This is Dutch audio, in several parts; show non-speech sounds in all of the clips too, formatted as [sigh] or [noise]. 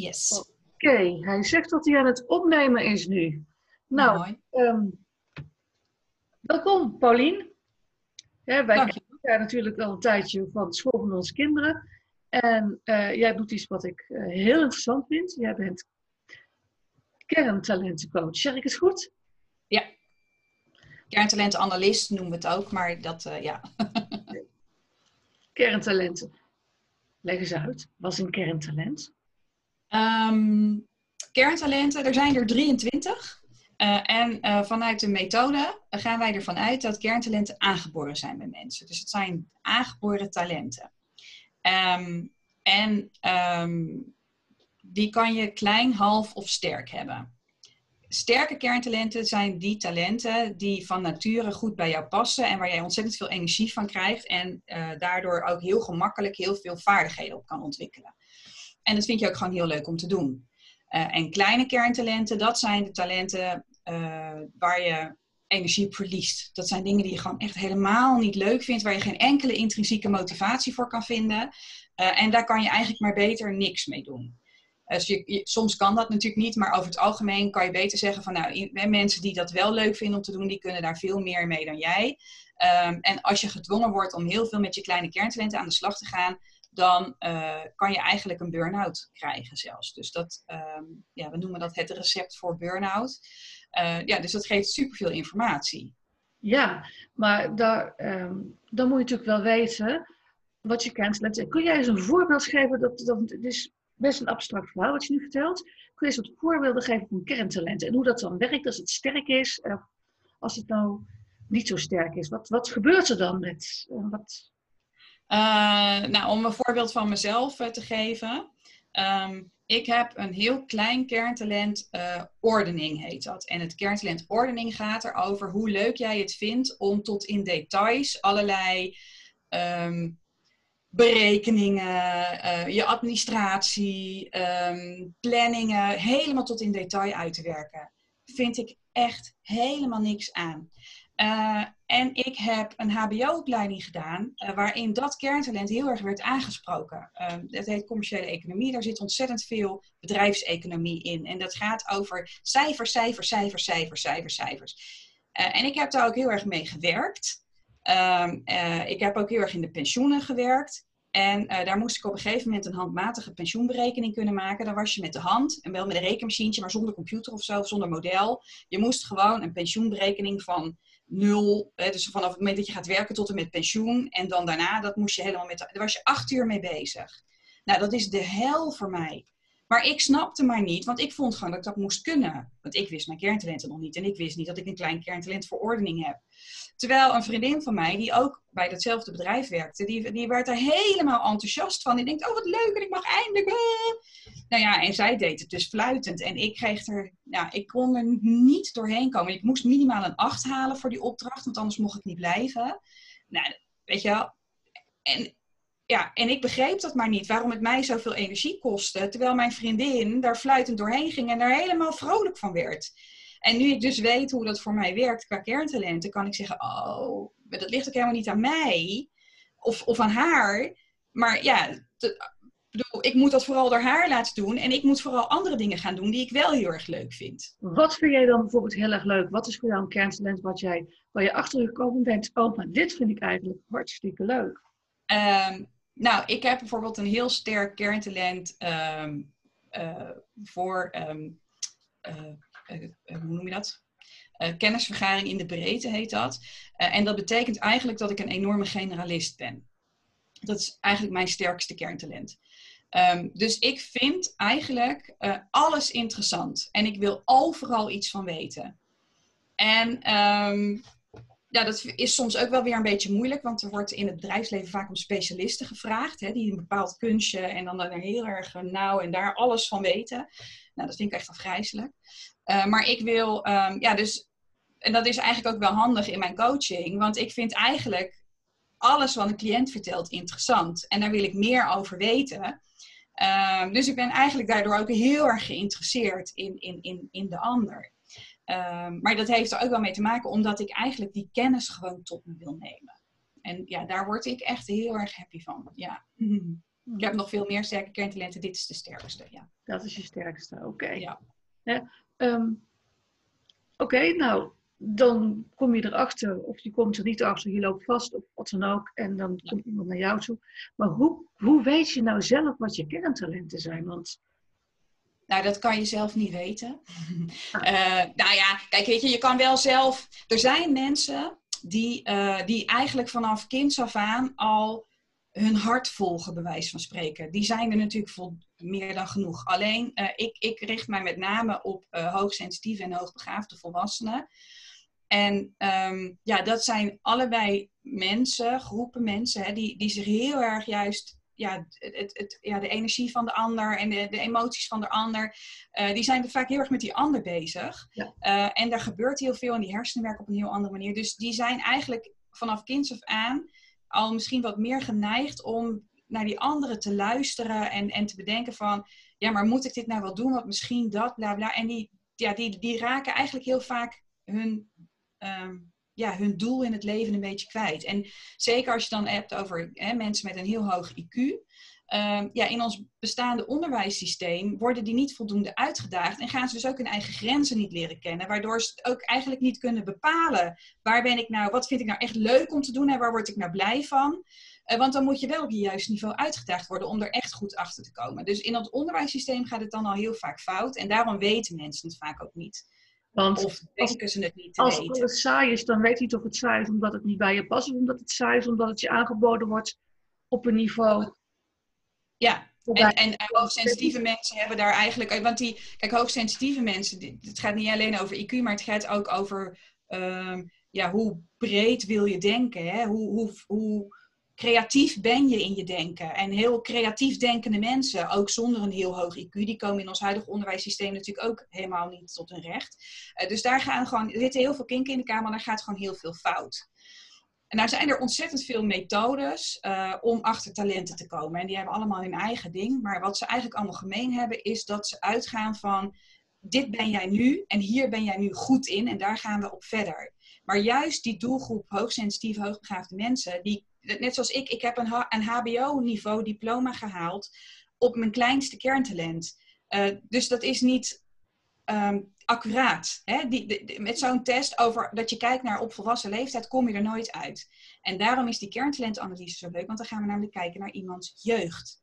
Yes. Oké, hij zegt dat hij aan het opnemen is nu. Nou, ehm, welkom Paulien. Ja, wij kennen elkaar natuurlijk al een tijdje van de school van onze kinderen. En eh, jij doet iets wat ik eh, heel interessant vind. Jij bent kerntalentencoach. Zeg ik het goed? Kerntalentanalist noemen we het ook, maar dat, eh, ja. [laughs] Kerntalenten. Leg eens uit. Wat is een kerntalent? Ehm, kerntalenten, er zijn er 23. Eh, en eh, vanuit de methode eh, gaan wij ervan uit dat kerntalenten aangeboren zijn bij mensen. Dus het zijn aangeboren talenten. Ehm, en ehm, die kan je klein, half of sterk hebben. Sterke kerntalenten zijn die talenten die van nature goed bij jou passen en waar jij ontzettend veel energie van krijgt en daardoor ook heel gemakkelijk heel veel vaardigheden op kan ontwikkelen. En dat vind je ook gewoon heel leuk om te doen. Eh, en kleine kerntalenten, dat zijn de talenten eh, waar je energie verliest. Dat zijn dingen die je gewoon echt helemaal niet leuk vindt, waar je geen enkele intrinsieke motivatie voor kan vinden. Eh, en daar kan je eigenlijk maar beter niks mee doen. Dus je, soms kan dat natuurlijk niet, maar over het algemeen kan je beter zeggen van nou, mensen die dat wel leuk vinden om te doen, die kunnen daar veel meer mee dan jij. Ehm, en als je gedwongen wordt om heel veel met je kleine kerntalenten aan de slag te gaan, dan eh, kan je eigenlijk een burn-out krijgen zelfs. Dus dat, ehm, ja, we noemen dat het recept voor burn-out. Eh, ja, dus dat geeft superveel informatie. Ja, maar daar, ehm, dan moet je natuurlijk wel weten wat je zijn. Kun jij eens een voorbeeld geven? Dat, dat, het is best een abstract verhaal wat je nu vertelt. Kun je eens wat voorbeelden geven van kerntalenten en hoe dat dan werkt als het sterk is, of als het nou niet zo sterk is? Wat, wat gebeurt er dan met? eh, wat, Eh, nou, om een voorbeeld van mezelf eh, te geven. Ehm, ik heb een heel klein kerntalent, eh, ordening heet dat. En het kerntalent ordening gaat erover hoe leuk jij het vindt om tot in details allerlei ehm, berekeningen, eh, je administratie, ehm, planningen, helemaal tot in detail uit te werken. Vind ik echt helemaal niks aan. Eh, en ik heb een HBO-opleiding gedaan eh, waarin dat kerntalent heel erg werd aangesproken. Ehm, dat heet commerciële economie. Daar zit ontzettend veel bedrijfseconomie in. En dat gaat over cijfers, cijfers, cijfers, cijfers, cijfers, cijfers. Eh, en ik heb daar ook heel erg mee gewerkt. Ehm, eh, ik heb ook heel erg in de pensioenen gewerkt. En daar moest ik op een gegeven moment een handmatige pensioenberekening kunnen maken. Dan was je met de hand, en wel met een rekenmachientje, maar zonder computer of zo, zonder model. Je moest gewoon een pensioenberekening van nul, dus vanaf het moment dat je gaat werken tot en met pensioen. En dan daarna, dat moest je helemaal met, daar was je acht uur mee bezig. Nou, dat is de hel voor mij. Maar ik snapte maar niet, want ik vond gewoon dat ik dat moest kunnen. Want ik wist mijn kerntalenten nog niet. En ik wist niet dat ik een klein kerntalent voor ordening heb. Terwijl een vriendin van mij, die ook bij datzelfde bedrijf werkte, die, die werd er helemaal enthousiast van. Die denkt, oh wat leuk, en ik mag eindelijk... eh." Nou ja, en zij deed het dus fluitend. En ik kreeg er, nou, ik kon er niet doorheen komen. Ik moest minimaal een 8 halen voor die opdracht, want anders mocht ik niet blijven. Nou, weet je wel. En, ja, en ik begreep dat maar niet, waarom het mij zoveel energie kostte. Terwijl mijn vriendin daar fluitend doorheen ging en daar helemaal vrolijk van werd. En nu ik dus weet hoe dat voor mij werkt qua kerntalenten, kan ik zeggen, oh, dat ligt ook helemaal niet aan mij of, of aan haar. Maar ja, bedoel, ik moet dat vooral door haar laten doen. En ik moet vooral andere dingen gaan doen die ik wel heel erg leuk vind. wat vind jij dan bijvoorbeeld heel erg leuk? Wat is voor jou een kerntalent wat jij, waar je achter gekomen bent? Oh, maar dit vind ik eigenlijk hartstikke leuk. Ehm, nou, ik heb bijvoorbeeld een heel sterk kerntalent ehm, eh, voor, ehm, eh, eh, eh, hoe noem je dat? Eh, kennisvergaring in de breedte heet dat. Eh, en dat betekent eigenlijk dat ik een enorme generalist ben. Dat is eigenlijk mijn sterkste kerntalent. Ehm, dus ik vind eigenlijk eh, alles interessant. En ik wil overal iets van weten. En ehm, ja, dat is soms ook wel weer een beetje moeilijk, want er wordt in het bedrijfsleven vaak om specialisten gevraagd, hè, die een bepaald kunstje en dan heel erg nauw en daar alles van weten. Nou, dat vind ik echt afgrijzelijk. Uh, maar ik wil, um, ja, dus, en dat is eigenlijk ook wel handig in mijn coaching, want ik vind eigenlijk alles wat een cliënt vertelt interessant en daar wil ik meer over weten. Um, dus ik ben eigenlijk daardoor ook heel erg geïnteresseerd in, in, in, in de ander. Um, maar dat heeft er ook wel mee te maken omdat ik eigenlijk die kennis gewoon tot me wil nemen. En ja, daar word ik echt heel erg happy van. Ja. [laughs] Ik heb nog veel meer sterke kerntalenten. Dit is de sterkste, ja. Dat is je sterkste, oké. Ja. Ehm, oké, nou, dan kom je erachter, of je komt er niet achter, je loopt vast of wat dan ook, en dan komt iemand naar jou toe. Maar hoe, hoe weet je nou zelf wat je kerntalenten zijn? Want nou, dat kan je zelf niet weten. Uh, [laughs] nou ja, kijk, weet je, je kan wel zelf. Er zijn mensen die, uh, die eigenlijk vanaf kinds af aan al hun hart volgen, bij wijze van spreken. Die zijn er natuurlijk vol, meer dan genoeg. Alleen, uh, ik, ik richt mij met name op hoogsensitieve en hoogbegaafde volwassenen. En um, ja, dat zijn allebei mensen, groepen mensen, hè, die, die zich heel erg juist ja, het, het, ja, de energie van de ander en de, de emoties van de ander, uh, die zijn vaak heel erg met die ander bezig. Ja. Uh, en daar gebeurt heel veel en die hersenen werken op een heel andere manier. Dus die zijn eigenlijk vanaf kinds af aan al misschien wat meer geneigd om naar die anderen te luisteren en, en te bedenken van, ja, maar moet ik dit nou wel doen? Want misschien dat, bla bla. En die, ja, die, die raken eigenlijk heel vaak hun um, ja, hun doel in het leven een beetje kwijt. En zeker als je dan hebt over hè, mensen met een heel hoog IQ. Um, ja, in ons bestaande onderwijssysteem worden die niet voldoende uitgedaagd en gaan ze dus ook hun eigen grenzen niet leren kennen, waardoor ze ook eigenlijk niet kunnen bepalen waar ben ik nou, wat vind ik nou echt leuk om te doen en waar word ik nou blij van. Uh, want dan moet je wel op je juiste niveau uitgedaagd worden om er echt goed achter te komen. Dus in het onderwijssysteem gaat het dan al heel vaak fout en daarom weten mensen het vaak ook niet. Want of denken ze het niet te als het saai is, dan weet hij toch het saai is omdat het niet bij je past. Of omdat het saai is omdat het je aangeboden wordt op een niveau. Ja, en, en, hoogsensitieve mensen hebben daar eigenlijk... Want die, kijk, hoogsensitieve mensen, het gaat niet alleen over IQ, maar het gaat ook over... Uh, ja, hoe breed wil je denken? Hè? Hoe, hoe, hoe creatief ben je in je denken. En heel creatief denkende mensen, ook zonder een heel hoog IQ, die komen in ons huidige onderwijssysteem natuurlijk ook helemaal niet tot hun recht. Uh, dus daar gaan gewoon, er zitten heel veel kinken in de kamer, daar gaat gewoon heel veel fout. En nou zijn er ontzettend veel methodes uh, om achter talenten te komen. En die hebben allemaal hun eigen ding. Maar wat ze eigenlijk allemaal gemeen hebben, is dat ze uitgaan van dit ben jij nu en hier ben jij nu goed in en daar gaan we op verder. Maar juist die doelgroep hoogsensitieve, hoogbegaafde mensen, die net zoals ik, ik heb een, een HBO-niveau diploma gehaald op mijn kleinste kerntalent. Uh, dus dat is niet um, accuraat. Hè? Die, met zo'n test over dat je kijkt naar op volwassen leeftijd, kom je er nooit uit. En daarom is die kerntalentanalyse zo leuk, want dan gaan we namelijk kijken naar iemands jeugd.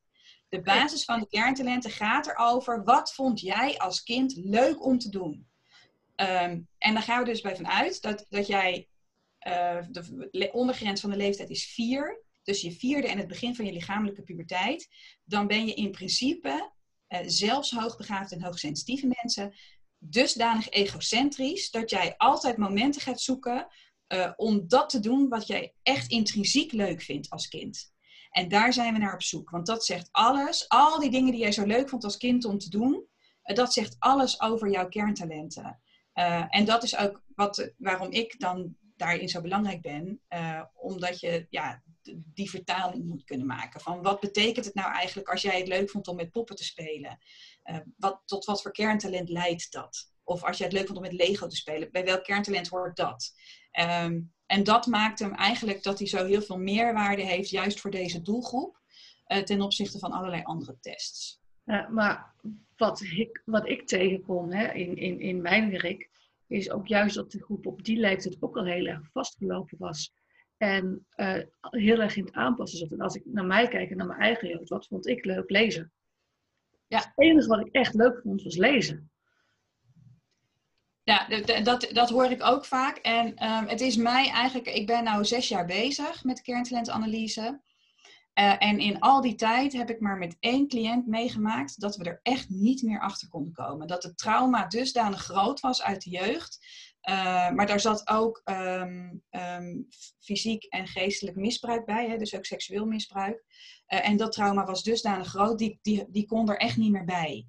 De basis van de kerntalenten gaat erover, wat vond jij als kind leuk om te doen? Um, en dan gaan we dus bij vanuit dat, dat jij uh, de ondergrens van de leeftijd is vier, dus je vierde en het begin van je lichamelijke puberteit, dan ben je in principe, uh, zelfs hoogbegaafde en hoogsensitieve mensen, dusdanig egocentrisch dat jij altijd momenten gaat zoeken uh, om dat te doen wat jij echt intrinsiek leuk vindt als kind. En daar zijn we naar op zoek, want dat zegt alles, al die dingen die jij zo leuk vond als kind om te doen, dat zegt alles over jouw kerntalenten. en dat is ook wat, waarom ik dan daarin zo belangrijk ben. Uh, omdat je ja, die vertaling moet kunnen maken. Van wat betekent het nou eigenlijk als jij het leuk vond om met poppen te spelen? Uh, wat, tot wat voor kerntalent leidt dat? Of als jij het leuk vond om met Lego te spelen, bij welk kerntalent hoort dat? Um, en dat maakt hem eigenlijk dat hij zo heel veel meerwaarde heeft, juist voor deze doelgroep, uh, ten opzichte van allerlei andere tests. Ja, maar wat ik, wat ik tegenkom hè, in, in, in mijn werk, is ook juist dat de groep op die leeftijd ook al heel erg vastgelopen was. En uh, heel erg in het aanpassen zat. En als ik naar mij kijk en naar mijn eigen jeugd, wat vond ik leuk lezen? Ja. Het enige wat ik echt leuk vond was lezen. Ja, dat, dat hoor ik ook vaak. En um, het is mij eigenlijk, ik ben nu zes jaar bezig met kerntalentanalyse. Uh, en in al die tijd heb ik maar met één cliënt meegemaakt dat we er echt niet meer achter konden komen. Dat het trauma dusdanig groot was uit de jeugd. Uh, maar daar zat ook um, um, fysiek en geestelijk misbruik bij, hè, dus ook seksueel misbruik. Uh, en dat trauma was dusdanig groot, die, die, die kon er echt niet meer bij.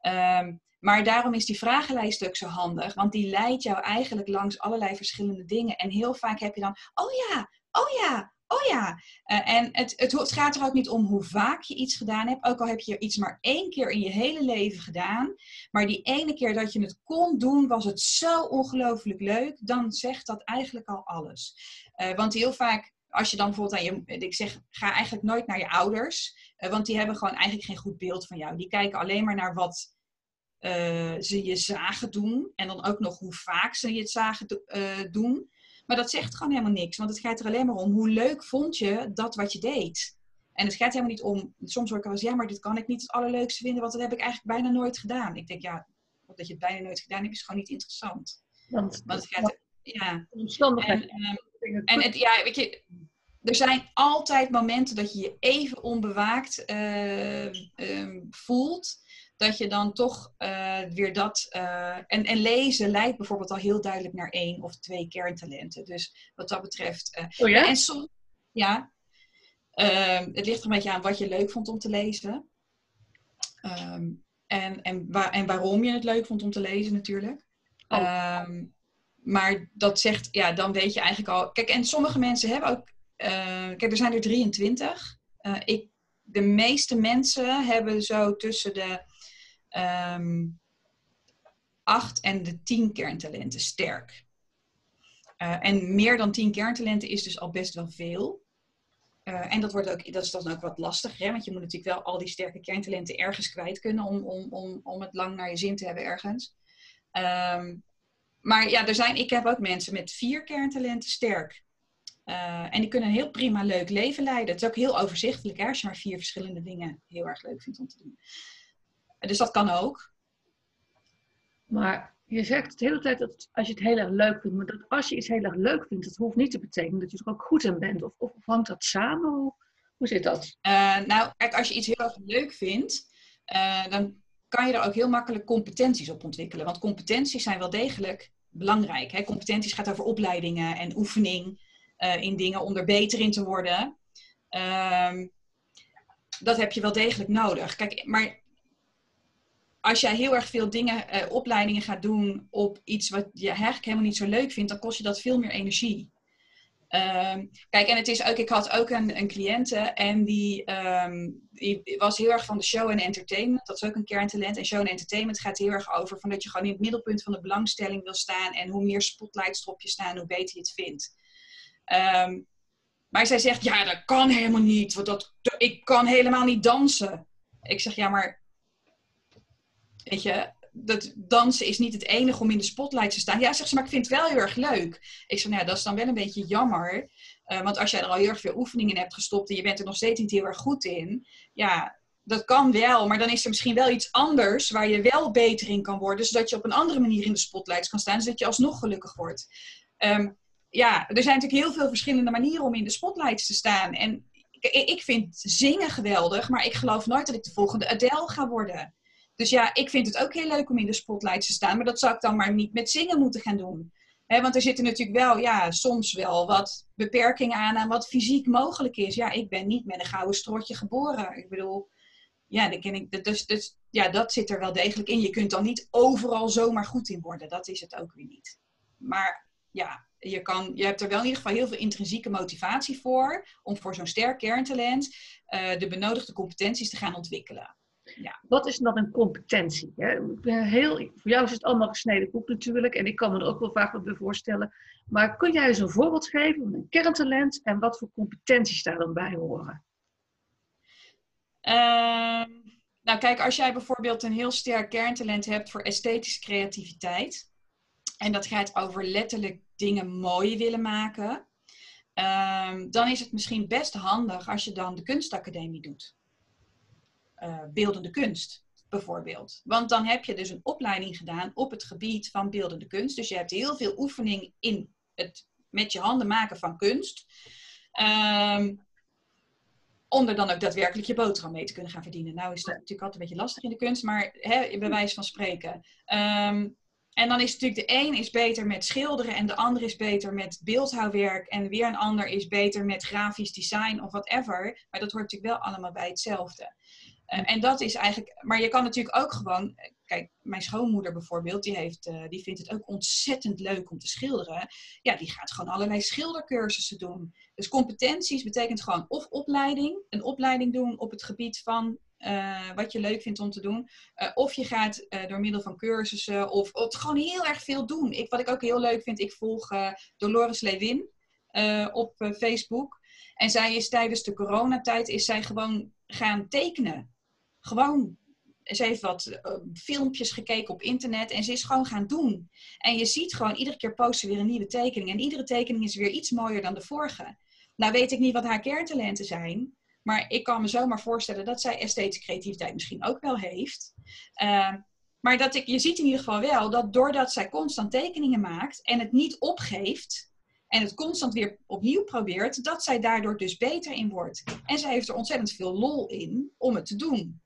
Um, maar daarom is die vragenlijst ook zo handig, want die leidt jou eigenlijk langs allerlei verschillende dingen. En heel vaak heb je dan, oh ja, oh ja, oh ja. Uh, en het, het, gaat er ook niet om hoe vaak je iets gedaan hebt. Ook al heb je iets maar één keer in je hele leven gedaan. Maar die ene keer dat je het kon doen, was het zo ongelooflijk leuk. Dan zegt dat eigenlijk al alles. Uh, want heel vaak als je dan bijvoorbeeld aan je, ik zeg, ga eigenlijk nooit naar je ouders, want die hebben gewoon eigenlijk geen goed beeld van jou. Die kijken alleen maar naar wat ze je zagen doen en dan ook nog hoe vaak ze je het zagen doen. Maar dat zegt gewoon helemaal niks, want het gaat er alleen maar om hoe leuk vond je dat wat je deed. En het gaat helemaal niet om, soms hoor ik wel eens, ja, maar dit kan ik niet het allerleukste vinden, want dat heb ik eigenlijk bijna nooit gedaan. Ik denk, ja, dat je het bijna nooit gedaan hebt, is gewoon niet interessant. Want, want het gaat, ja. Omstandigheden. En, um, en het, ja, weet je, er zijn altijd momenten dat je je even onbewaakt uh, uh, voelt. Dat je dan toch uh, weer dat. en, en lezen leidt bijvoorbeeld al heel duidelijk naar één of twee kerntalenten. Dus wat dat betreft. oh ja? En soms, ja, Ehm, het ligt er een beetje aan wat je leuk vond om te lezen. Ehm, en, en, waar, en waarom je het leuk vond om te lezen natuurlijk. Oh. Ehm, maar dat zegt, ja, dan weet je eigenlijk al. Kijk, en sommige mensen hebben ook. Kijk, er zijn er 23. Uh, eh, ik, de meeste mensen hebben zo tussen de um, 8 en de 10 kerntalenten sterk. Uh, en meer dan 10 kerntalenten is dus al best wel veel. Uh, en dat, wordt ook, dat is dan ook wat lastiger, hè? want je moet natuurlijk wel al die sterke kerntalenten ergens kwijt kunnen om, om, om, om het lang naar je zin te hebben ergens. Um, maar ja, er zijn, ik heb ook mensen met vier kerntalenten sterk. Uh, en die kunnen een heel prima leuk leven leiden. Het is ook heel overzichtelijk hè, als je maar vier verschillende dingen heel erg leuk vindt om te doen. Dus dat kan ook. Maar je zegt de hele tijd dat als je het heel erg leuk vindt, maar dat als je iets heel erg leuk vindt, dat hoeft niet te betekenen dat je er ook goed in bent. Of, of hangt dat samen? Hoe, hoe zit dat? Uh, nou, kijk, als je iets heel erg leuk vindt, uh, dan kan je er ook heel makkelijk competenties op ontwikkelen. Want competenties zijn wel degelijk belangrijk. Hè? Competenties gaat over opleidingen en oefening uh, in dingen om er beter in te worden. Uh, dat heb je wel degelijk nodig. Kijk, maar als jij heel erg veel dingen, uh, opleidingen gaat doen op iets wat je eigenlijk helemaal niet zo leuk vindt, dan kost je dat veel meer energie. Um, kijk, en het is ook, ik had ook een, een cliënte en die, um, die was heel erg van de show en entertainment. Dat is ook een kerntalent. En show en entertainment gaat heel erg over van dat je gewoon in het middelpunt van de belangstelling wil staan. En hoe meer spotlights erop je staan, hoe beter je het vindt. Um, maar zij zegt, ja, dat kan helemaal niet. Want dat, ik kan helemaal niet dansen. Ik zeg, ja, maar Weet je, dat dansen is niet het enige om in de spotlight te staan. Ja, zegt ze, maar ik vind het wel heel erg leuk. Ik zeg, nou ja, dat is dan wel een beetje jammer. Uh, want als jij er al heel erg veel oefeningen in hebt gestopt en je bent er nog steeds niet heel erg goed in, ja, dat kan wel, maar dan is er misschien wel iets anders waar je wel beter in kan worden, zodat je op een andere manier in de spotlights kan staan, zodat je alsnog gelukkig wordt. Um, ja, er zijn natuurlijk heel veel verschillende manieren om in de spotlights te staan. En ik, ik vind zingen geweldig, maar ik geloof nooit dat ik de volgende Adele ga worden. Dus ja, ik vind het ook heel leuk om in de spotlight te staan. Maar dat zou ik dan maar niet met zingen moeten gaan doen. want er zitten natuurlijk wel, ja, soms wel wat beperkingen aan aan wat fysiek mogelijk is. Ja, ik ben niet met een gouden strotje geboren. Ik bedoel, ja, dan ik, dus, dus, ja, dat zit er wel degelijk in. Je kunt dan niet overal zomaar goed in worden. Dat is het ook weer niet. Maar ja, je, kan, je hebt er wel in ieder geval heel veel intrinsieke motivatie voor. Om voor zo'n sterk kerntalent uh, de benodigde competenties te gaan ontwikkelen ja. Wat is dan een competentie? Heel, voor jou is het allemaal gesneden koek natuurlijk. En ik kan me er ook wel vaak wat bij voorstellen. Maar kun jij eens een voorbeeld geven van een kerntalent en wat voor competenties daar dan bij horen? Uh, nou kijk, als jij bijvoorbeeld een heel sterk kerntalent hebt voor esthetische creativiteit. En dat gaat over letterlijk dingen mooi willen maken. Uh, dan is het misschien best handig als je dan de kunstacademie doet. Eh, beeldende kunst, bijvoorbeeld. Want dan heb je dus een opleiding gedaan op het gebied van beeldende kunst. Dus je hebt heel veel oefening in het met je handen maken van kunst. Um, om er dan ook daadwerkelijk je boterham mee te kunnen gaan verdienen. Nou is dat natuurlijk altijd een beetje lastig in de kunst, maar hè, bij wijze van spreken. Um, en dan is natuurlijk de een is beter met schilderen en de ander is beter met beeldhouwwerk en weer een ander is beter met grafisch design of whatever. Maar dat hoort natuurlijk wel allemaal bij hetzelfde. Uh, en dat is eigenlijk, maar je kan natuurlijk ook gewoon, kijk, mijn schoonmoeder bijvoorbeeld, die, heeft, uh, die vindt het ook ontzettend leuk om te schilderen. Ja, die gaat gewoon allerlei schildercursussen doen. Dus competenties betekent gewoon of opleiding, een opleiding doen op het gebied van wat je leuk vindt om te doen. of je gaat door middel van cursussen of, of gewoon heel erg veel doen. Ik, wat ik ook heel leuk vind, ik volg Dolores Lewin op Facebook. En zij is tijdens de coronatijd is zij gewoon gaan tekenen. Gewoon. Ze heeft wat uh, filmpjes gekeken op internet en ze is gewoon gaan doen. En je ziet gewoon, iedere keer posten weer een nieuwe tekening. En iedere tekening is weer iets mooier dan de vorige. Nou weet ik niet wat haar kerntalenten zijn. Maar ik kan me zomaar voorstellen dat zij esthetische creativiteit misschien ook wel heeft. Uh, maar dat ik, je ziet in ieder geval wel dat doordat zij constant tekeningen maakt en het niet opgeeft en het constant weer opnieuw probeert, dat zij daardoor dus beter in wordt. En zij heeft er ontzettend veel lol in om het te doen.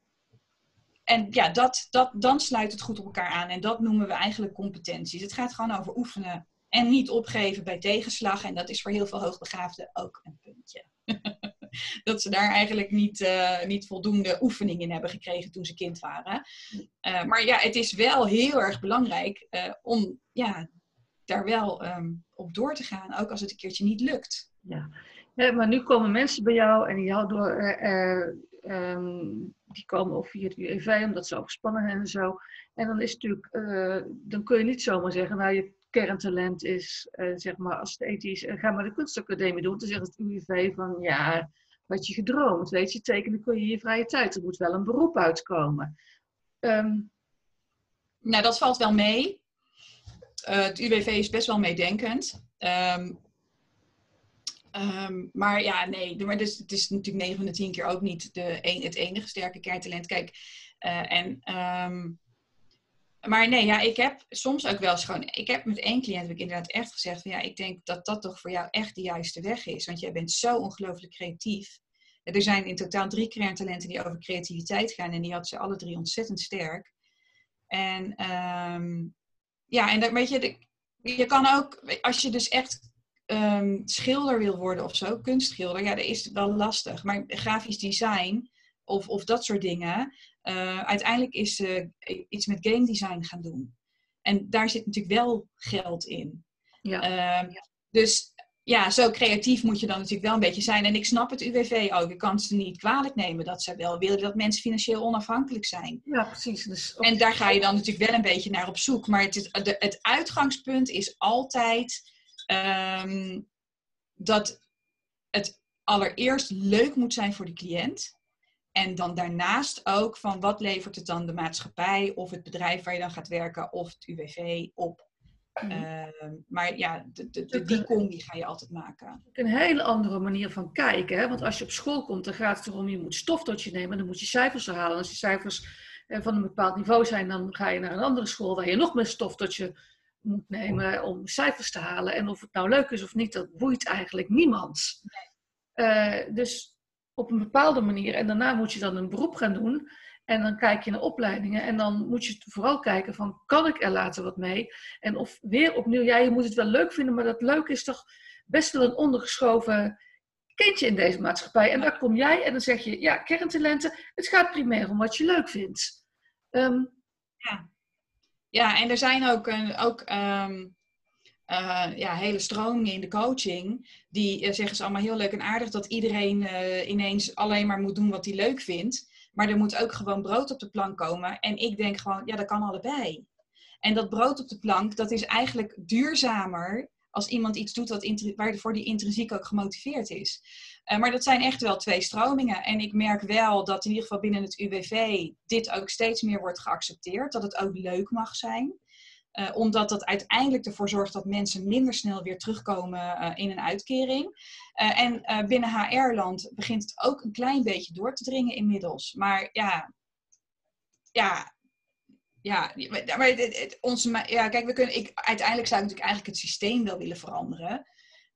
En ja, dat, dat, dan sluit het goed op elkaar aan. En dat noemen we eigenlijk competenties. Het gaat gewoon over oefenen en niet opgeven bij tegenslag. En dat is voor heel veel hoogbegaafden ook een puntje. [laughs] dat ze daar eigenlijk niet, uh, niet voldoende oefening in hebben gekregen toen ze kind waren. Uh, maar ja, het is wel heel erg belangrijk uh, om ja, daar wel um, op door te gaan, ook als het een keertje niet lukt. Ja, maar nu komen mensen bij jou en die houden door. Um, die komen of via het UEV omdat ze overspannen zijn en zo. En dan is natuurlijk, dan kun je niet zomaar zeggen, nou je kerntalent is, uh, zeg maar, als het uh, ga maar de kunstacademie doen. Dan zegt het UWV van, ja, wat je gedroomd, weet je, tekenen kun je je vrije tijd. Er moet wel een beroep uitkomen. Um, nou, dat valt wel mee. Het UWV is best wel meedenkend. Um, um, maar ja, nee, maar dus, het is natuurlijk 9 van de 10 keer ook niet de het enige sterke kerntalent. Kijk, en maar nee, ja, ik heb soms ook wel gewoon. Ik heb met één cliënt heb ik inderdaad echt gezegd: van ja, ik denk dat dat toch voor jou echt de juiste weg is. Want jij bent zo ongelooflijk creatief. Er zijn in totaal drie kerntalenten die over creativiteit gaan. En die had ze alle drie ontzettend sterk. En um, ja, en dat, weet je, je kan ook, als je dus echt um, schilder wil worden of zo, kunstschilder, ja, dat is wel lastig. Maar grafisch design of, of dat soort dingen, uh, uiteindelijk is ze uh, iets met game design gaan doen. En daar zit natuurlijk wel geld in. Ja. Uh, dus ja, zo creatief moet je dan natuurlijk wel een beetje zijn. En ik snap het UWV ook. Ik kan ze niet kwalijk nemen dat ze wel willen dat mensen financieel onafhankelijk zijn. Ja, precies. Dus en daar ga je dan natuurlijk wel een beetje naar op zoek. Maar het, het uitgangspunt is altijd um, dat het allereerst leuk moet zijn voor de cliënt. En dan daarnaast ook van wat levert het dan de maatschappij of het bedrijf waar je dan gaat werken of het UWV op. Mm. Uh, maar ja, de, de, de, die combi ga je altijd maken. Een hele andere manier van kijken. Hè? Want als je op school komt, dan gaat het erom, je moet stof je nemen. Dan moet je cijfers halen. En als je cijfers eh, van een bepaald niveau zijn, dan ga je naar een andere school waar je nog meer stof tot je moet nemen om cijfers te halen. En of het nou leuk is of niet, dat boeit eigenlijk niemand. Uh, dus op een bepaalde manier. En daarna moet je dan een beroep gaan doen. En dan kijk je naar opleidingen. En dan moet je vooral kijken van, kan ik er later wat mee? En of weer opnieuw, ja, je moet het wel leuk vinden. Maar dat leuk is toch best wel een ondergeschoven kindje in deze maatschappij. En daar kom jij en dan zeg je, ja, kerntalenten. Het gaat primair om wat je leuk vindt. Um, ja. Ja, en er zijn ook, ook um, uh, ja, hele stromingen in de coaching. Die uh, zeggen ze allemaal heel leuk en aardig dat iedereen uh, ineens alleen maar moet doen wat hij leuk vindt. Maar er moet ook gewoon brood op de plank komen. En ik denk gewoon, ja, dat kan allebei. En dat brood op de plank, dat is eigenlijk duurzamer als iemand iets doet wat waarvoor die intrinsiek ook gemotiveerd is. Uh, maar dat zijn echt wel twee stromingen. En ik merk wel dat in ieder geval binnen het UWV dit ook steeds meer wordt geaccepteerd. Dat het ook leuk mag zijn. Uh, omdat dat uiteindelijk ervoor zorgt dat mensen minder snel weer terugkomen uh, in een uitkering. En binnen HR-land begint het ook een klein beetje door te dringen inmiddels. Maar ja, ja, ja, maar het, het, ons, ja kijk, we kunnen, ik, uiteindelijk zou ik natuurlijk eigenlijk het systeem wel willen veranderen.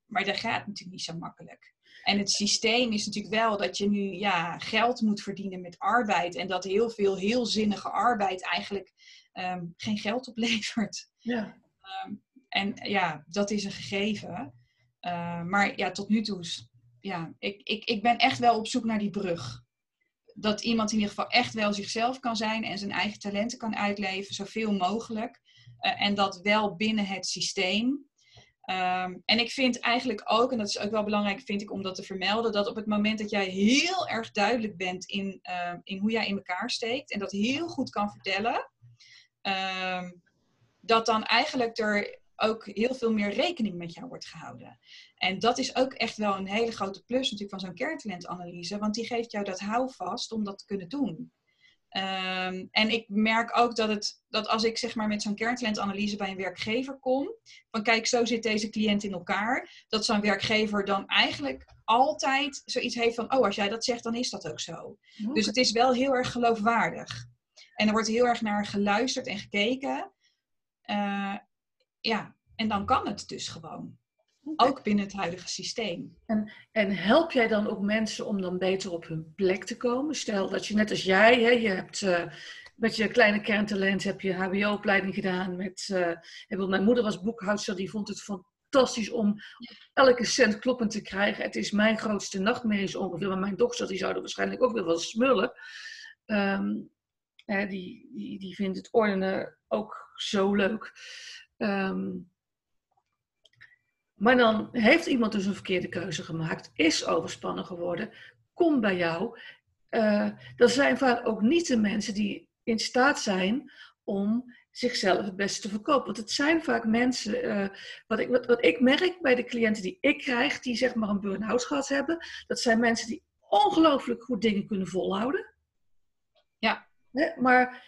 Maar dat gaat natuurlijk niet zo makkelijk. En het systeem is natuurlijk wel dat je nu ja, geld moet verdienen met arbeid. En dat heel veel heel zinnige arbeid eigenlijk um, geen geld oplevert. Ja. Um, en ja, dat is een gegeven. Uh, maar ja, tot nu toe, ja, ik, ik, ik ben echt wel op zoek naar die brug. Dat iemand in ieder geval echt wel zichzelf kan zijn en zijn eigen talenten kan uitleven, zoveel mogelijk. Uh, en dat wel binnen het systeem. Um, en ik vind eigenlijk ook, en dat is ook wel belangrijk, vind ik om dat te vermelden, dat op het moment dat jij heel erg duidelijk bent in, uh, in hoe jij in elkaar steekt en dat heel goed kan vertellen, um, dat dan eigenlijk er ook heel veel meer rekening met jou wordt gehouden. En dat is ook echt wel een hele grote plus natuurlijk van zo'n kerntalentanalyse, want die geeft jou dat houvast om dat te kunnen doen. Ehm, en ik merk ook dat, het, dat als ik zeg maar met zo'n kerntalentanalyse bij een werkgever kom, van kijk, zo zit deze cliënt in elkaar, dat zo'n werkgever dan eigenlijk altijd zoiets heeft van, oh, als jij dat zegt, dan is dat ook zo. Dus het is wel heel erg geloofwaardig. En er wordt heel erg naar geluisterd en gekeken. Uh, ja, en dan kan het dus gewoon. Ook binnen het huidige systeem. En, en help jij dan ook mensen om dan beter op hun plek te komen? Stel dat je net als jij, hè, je hebt uh, met je kleine kerntalent heb je HBO-opleiding gedaan. Met, uh, mijn moeder was boekhoudster, die vond het fantastisch om elke cent kloppend te krijgen. Het is mijn grootste nachtmerries ongeveer. Maar mijn dochter die zou er waarschijnlijk ook weer wel smullen. Um, die, die, die vindt het ordenen ook zo leuk. Um, maar dan heeft iemand dus een verkeerde keuze gemaakt, is overspannen geworden, komt bij jou. Uh, dat zijn vaak ook niet de mensen die in staat zijn om zichzelf het beste te verkopen. Want het zijn vaak mensen, uh, wat, ik, wat, wat, ik merk bij de cliënten die ik krijg, die zeg maar een burn-out gehad hebben, dat zijn mensen die ongelooflijk goed dingen kunnen volhouden. Ja. maar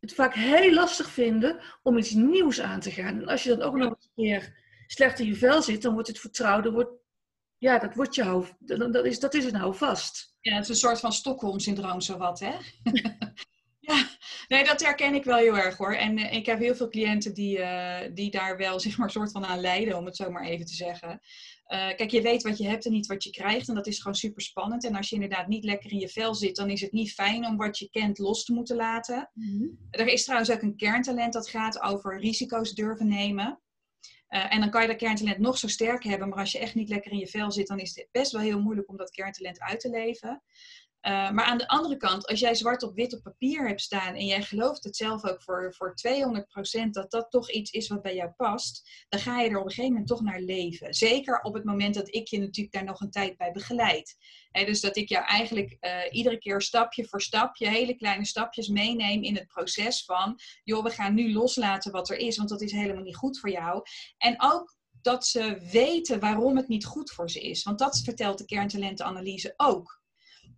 het vaak heel lastig vinden om iets nieuws aan te gaan. En als je dan ook nog eens een keer slecht in je vel zit, dan wordt het vertrouwde, wordt, ja, dat, wordt je hou, dat, is, dat is een houvast. Ja, het is een soort van Stockholm-syndroom, zowat, hè? [laughs] ja, nee, dat herken ik wel heel erg hoor. En uh, ik heb heel veel cliënten die, uh, die daar wel, zeg maar, soort van aan lijden, om het zo maar even te zeggen. Uh, kijk, je weet wat je hebt en niet wat je krijgt. En dat is gewoon super spannend. En als je inderdaad niet lekker in je vel zit, dan is het niet fijn om wat je kent los te moeten laten. Mm -hmm. Er is trouwens ook een kerntalent dat gaat over risico's durven nemen. Uh, en dan kan je dat kerntalent nog zo sterk hebben, maar als je echt niet lekker in je vel zit, dan is het best wel heel moeilijk om dat kerntalent uit te leven. Uh, maar aan de andere kant, als jij zwart op wit op papier hebt staan en jij gelooft het zelf ook voor, voor 200% dat dat toch iets is wat bij jou past, dan ga je er op een gegeven moment toch naar leven. Zeker op het moment dat ik je natuurlijk daar nog een tijd bij begeleid. Dus dat ik jou eigenlijk uh, iedere keer stapje voor stapje, hele kleine stapjes meeneem in het proces van, joh, we gaan nu loslaten wat er is, want dat is helemaal niet goed voor jou. En ook dat ze weten waarom het niet goed voor ze is. Want dat vertelt de kerntalentenanalyse ook.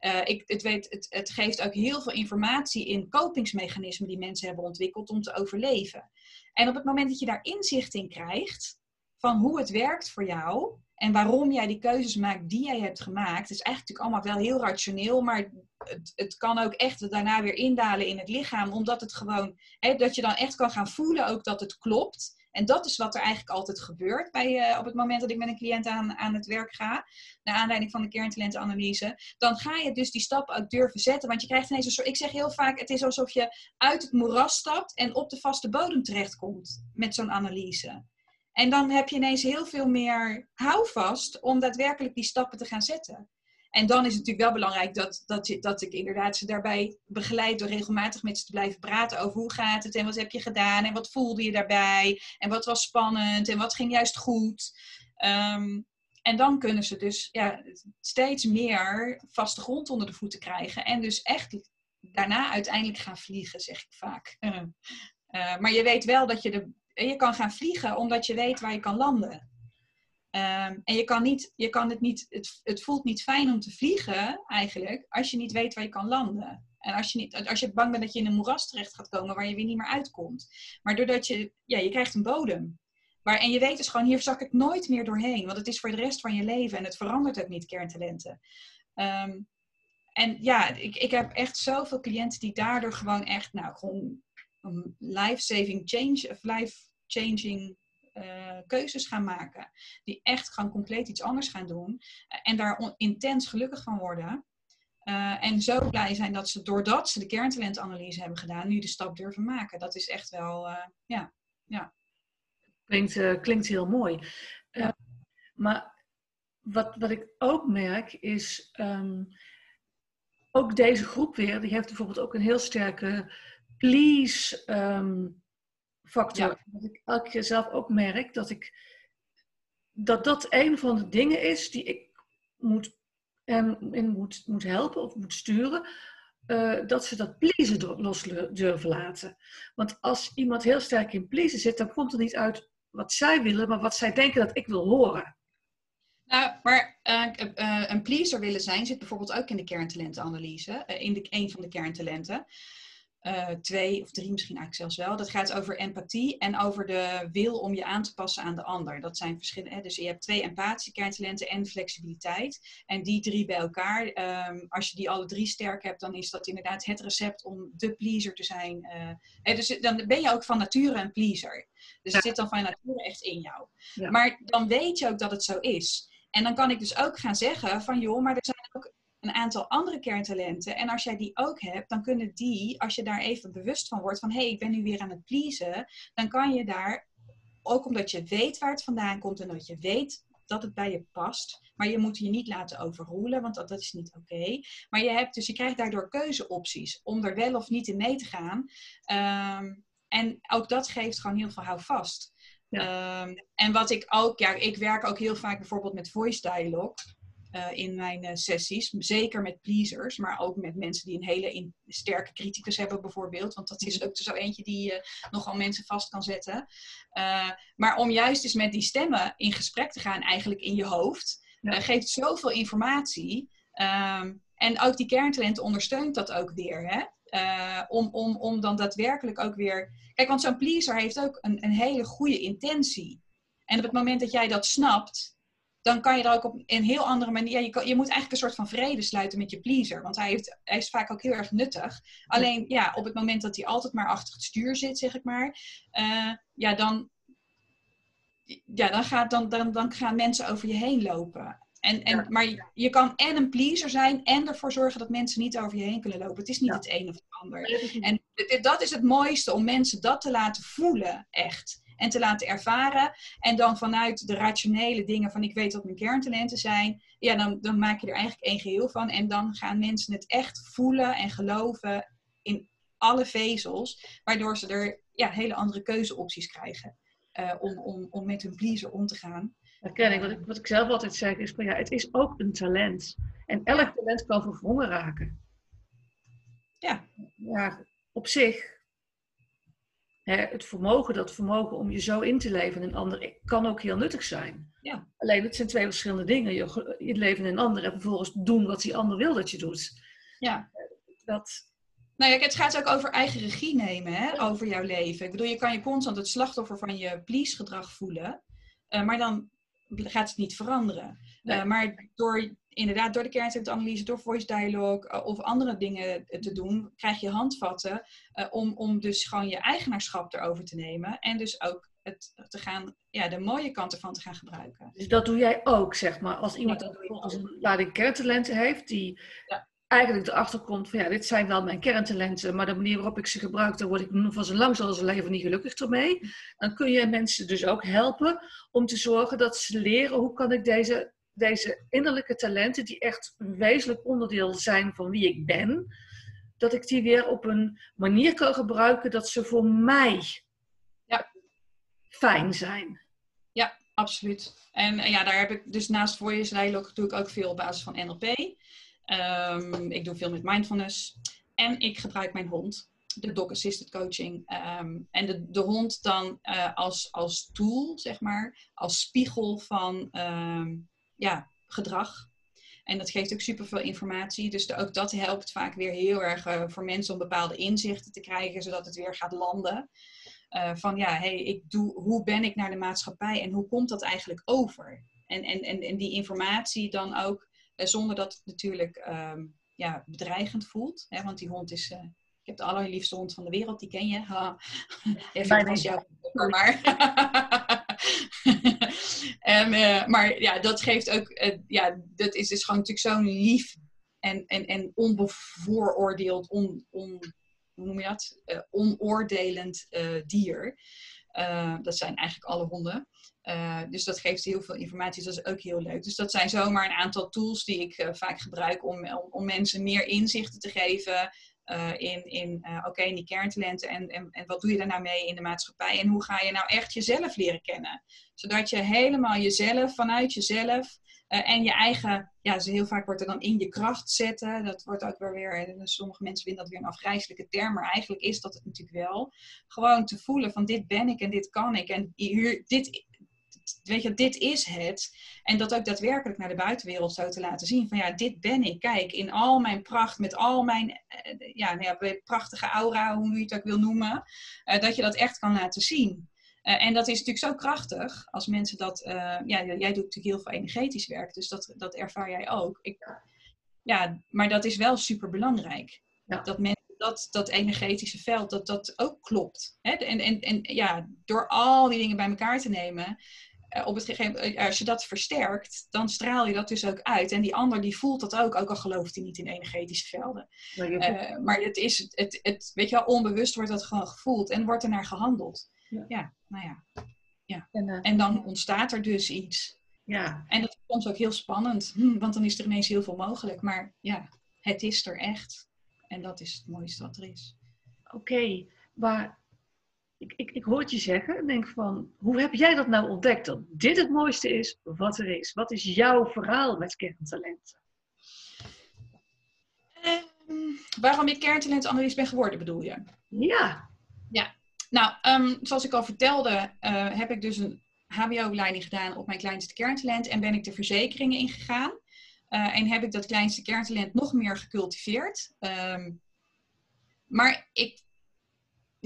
Uh, ik, het, weet, het, het, geeft ook heel veel informatie in kopingsmechanismen die mensen hebben ontwikkeld om te overleven. En op het moment dat je daar inzicht in krijgt van hoe het werkt voor jou en waarom jij die keuzes maakt die jij hebt gemaakt, is eigenlijk natuurlijk allemaal wel heel rationeel, maar het, het kan ook echt daarna weer indalen in het lichaam, omdat het gewoon, hè, dat je dan echt kan gaan voelen ook dat het klopt. En dat is wat er eigenlijk altijd gebeurt bij, uh, op het moment dat ik met een cliënt aan, aan het werk ga, naar aanleiding van de kerntalentenanalyse. Dan ga je dus die stap ook durven zetten. Want je krijgt ineens een ik zeg heel vaak, het is alsof je uit het moeras stapt en op de vaste bodem terechtkomt met zo'n analyse. En dan heb je ineens heel veel meer houvast om daadwerkelijk die stappen te gaan zetten. En dan is het natuurlijk wel belangrijk dat, dat, dat ik inderdaad ze daarbij begeleid door regelmatig met ze te blijven praten over hoe gaat het en wat heb je gedaan en wat voelde je daarbij en wat was spannend en wat ging juist goed. Um, en dan kunnen ze dus ja, steeds meer vaste grond onder de voeten krijgen en dus echt daarna uiteindelijk gaan vliegen, zeg ik vaak. Uh, [laughs] maar je weet wel dat je, de, je kan gaan vliegen omdat je weet waar je kan landen. Um, en je kan, niet, je kan het niet, het, het voelt niet fijn om te vliegen eigenlijk, als je niet weet waar je kan landen. En als je, niet, als je bang bent dat je in een moeras terecht gaat komen waar je weer niet meer uitkomt. Maar doordat je, ja, je krijgt een bodem. Waar, en je weet dus gewoon, hier zak ik nooit meer doorheen. Want het is voor de rest van je leven en het verandert ook niet, kerntalenten. Um, en ja, ik, ik heb echt zoveel cliënten die daardoor gewoon echt, nou, gewoon life-saving change, of life-changing uh, keuzes gaan maken. Die echt gewoon compleet iets anders gaan doen. Uh, en daar intens gelukkig van worden. Uh, en zo blij zijn dat ze, doordat ze de kerntalentanalyse hebben gedaan, nu de stap durven maken. Dat is echt wel, ja. ja. Klinkt, klinkt heel mooi. Ja. maar wat, wat ik ook merk is, um, ook deze groep weer, die heeft bijvoorbeeld ook een heel sterke please um, factor. Ja. Dat ik elke keer zelf ook merk dat ik dat dat een van de dingen is die ik moet, en in moet, moet helpen of moet sturen. Uh, dat ze dat pleasen los durven laten. Want als iemand heel sterk in pleasen zit, dan komt er niet uit wat zij willen, maar wat zij denken dat ik wil horen. Nou, maar uh, uh, een pleaser willen zijn zit bijvoorbeeld ook in de kerntalentenanalyse, in de, een van de kerntalenten. Uh, twee of drie misschien eigenlijk zelfs wel. Dat gaat over empathie en over de wil om je aan te passen aan de ander. Dat zijn verschillende. Dus je hebt twee empathische kerntalenten en flexibiliteit. En die drie bij elkaar, um, als je die alle drie sterk hebt, dan is dat inderdaad het recept om de pleaser te zijn. Uh, dus dan ben je ook van nature een pleaser. Dus het zit dan van nature echt in jou. Ja. Maar dan weet je ook dat het zo is. En dan kan ik dus ook gaan zeggen van joh, maar er zijn ook een aantal andere kerntalenten. En als jij die ook hebt, dan kunnen die, als je daar even bewust van wordt van hé, hey, ik ben nu weer aan het pleasen, dan kan je daar, ook omdat je weet waar het vandaan komt en dat je weet dat het bij je past. Maar je moet je niet laten overroelen, want dat, dat is niet oké. Okay. Maar je hebt dus, je krijgt daardoor keuzeopties om er wel of niet in mee te gaan. Um, en ook dat geeft gewoon heel veel houvast. Ja. Um, en wat ik ook, ja, ik werk ook heel vaak bijvoorbeeld met voice dialogue. Uh, in mijn uh, sessies. Zeker met pleasers, maar ook met mensen die een hele in, sterke criticus hebben, bijvoorbeeld. Want dat is ook zo eentje die uh, nogal mensen vast kan zetten. maar om juist eens met die stemmen in gesprek te gaan, eigenlijk in je hoofd, ja. geeft zoveel informatie. Um, en ook die kerntalent ondersteunt dat ook weer. Hè? Uh, om, om, om dan daadwerkelijk ook weer. Kijk, want zo'n pleaser heeft ook een, een hele goede intentie. En op het moment dat jij dat snapt, dan kan je er ook op een heel andere manier. Je, kan, je moet eigenlijk een soort van vrede sluiten met je pleaser. Want hij, heeft, hij is vaak ook heel erg nuttig. Alleen ja, op het moment dat hij altijd maar achter het stuur zit, zeg ik maar. Uh, ja, dan, ja, dan, gaat, dan, dan, dan gaan mensen over je heen lopen. En, en, ja. Maar je kan en een pleaser zijn en ervoor zorgen dat mensen niet over je heen kunnen lopen. Het is niet ja. het een of het ander. En dat is het mooiste om mensen dat te laten voelen, echt. En te laten ervaren. En dan vanuit de rationele dingen van ik weet wat mijn kerntalenten zijn. Ja, dan, dan maak je er eigenlijk één geheel van. En dan gaan mensen het echt voelen en geloven in alle vezels. Waardoor ze er ja, hele andere keuzeopties krijgen. Uh, om, om, om met hun pleaser om te gaan. Dat ken ik. Wat, ik. wat ik zelf altijd zeg is van ja, het is ook een talent. En elk talent kan verwrongen raken. Ja. Ja, op zich. Hè, het vermogen, dat vermogen om je zo in te leven in een ander, kan ook heel nuttig zijn. Ja. Alleen het zijn twee verschillende dingen. Je, je leven in een ander en vervolgens doen wat die ander wil dat je doet. Ja. Dat, nou ja, het gaat ook over eigen regie nemen, hè, over jouw leven. Ik bedoel, je kan je constant het slachtoffer van je please-gedrag voelen. Uh, maar dan gaat het niet veranderen. Nee. Uh, maar door inderdaad door de kernanalyse, door voice dialogue uh, of andere dingen te doen, krijg je handvatten uh, om, om dus gewoon je eigenaarschap erover te nemen. En dus ook het te gaan, ja, de mooie kant ervan te gaan gebruiken. Dus dat doe jij ook, zeg maar. Als iemand ja, dat een lading kerntalenten heeft, die ja. eigenlijk erachter komt van ja, dit zijn wel mijn kerntalenten, maar de manier waarop ik ze gebruik, daar word ik van zo lang zal ze leven niet gelukkig ermee. Dan kun je mensen dus ook helpen om te zorgen dat ze leren hoe kan ik deze deze innerlijke talenten, die echt een wezenlijk onderdeel zijn van wie ik ben, dat ik die weer op een manier kan gebruiken dat ze voor mij ja. fijn zijn. Ja, absoluut. En ja, daar heb ik dus naast voor je dialogue doe ik ook veel op basis van NLP. Um, ik doe veel met mindfulness. En ik gebruik mijn hond, de dog assisted coaching. Um, en de, de hond dan uh, als, als tool, zeg maar, als spiegel van um, ja, gedrag. En dat geeft ook superveel informatie. Dus de, ook dat helpt vaak weer heel erg uh, voor mensen om bepaalde inzichten te krijgen, zodat het weer gaat landen. Uh, van ja, hey, ik doe, hoe ben ik naar de maatschappij en hoe komt dat eigenlijk over? En, en, en, en die informatie dan ook, uh, zonder dat het natuurlijk um, ja, bedreigend voelt. Hè, want die hond is, ik heb de allerliefste hond van de wereld, die ken je. Ha. [laughs] Even als jouw [laughs] maar. [laughs] en, uh, maar ja, dat geeft ook, uh, ja, dat is dus gewoon natuurlijk zo'n lief en, en, en onbevooroordeeld, on, on, hoe noem je dat? Uh, onoordelend dier. dat zijn eigenlijk alle honden. dus dat geeft heel veel informatie, dus dat is ook heel leuk. Dus dat zijn zomaar een aantal tools die ik vaak gebruik om, om, mensen meer inzichten te geven in, in oké, in die kerntalenten en, en, en wat doe je daar nou mee in de maatschappij en hoe ga je nou echt jezelf leren kennen. Zodat je helemaal jezelf, vanuit jezelf en je eigen, ja, heel vaak wordt er dan in je kracht zetten. Dat wordt ook weer weer, sommige mensen vinden dat weer een afgrijzelijke term, maar eigenlijk is dat het natuurlijk wel. Gewoon te voelen van dit ben ik en dit kan ik en hier, dit, weet je, dit is het. En dat ook daadwerkelijk naar de buitenwereld zo te laten zien. Van ja, dit ben ik. Kijk, in al mijn pracht, met al mijn uh, ja, nou ja, prachtige aura, hoe je het ook wil noemen. Uh, dat je dat echt kan laten zien. Uh, en dat is natuurlijk zo krachtig als mensen dat. ja, jij doet natuurlijk heel veel energetisch werk, dus dat, dat ervaar jij ook. Ik, ja, maar dat is wel super belangrijk. Ja. Dat mensen dat, dat energetische veld, dat dat ook klopt. Hè? En, en, en ja, door al die dingen bij elkaar te nemen, op het gegeven eh, als je dat versterkt, dan straal je dat dus ook uit. En die ander die voelt dat ook, ook al gelooft hij niet in energetische velden. Maar, uh, maar het is, het, het, weet je wel, onbewust wordt dat gewoon gevoeld en wordt er naar gehandeld. Ja, ja nou ja. ja. En, en, dan ontstaat er dus iets. Ja. En dat is soms ook heel spannend, hm, want dan is er ineens heel veel mogelijk. Maar ja, het is er echt. En dat is het mooiste wat er is. Oké, maar ik, ik, ik hoor het je zeggen en denk van, hoe heb jij dat nou ontdekt dat dit het mooiste is wat er is? Wat is jouw verhaal met kerntalenten? Um, waarom ik kerntalentanalist ben geworden, bedoel je? Ja. Ja, nou, um, zoals ik al vertelde, uh, heb ik dus een HBO-opleiding gedaan op mijn kleinste kerntalent en ben ik de verzekeringen ingegaan. Uh, en heb ik dat kleinste kerntalent nog meer gecultiveerd. Um, maar ik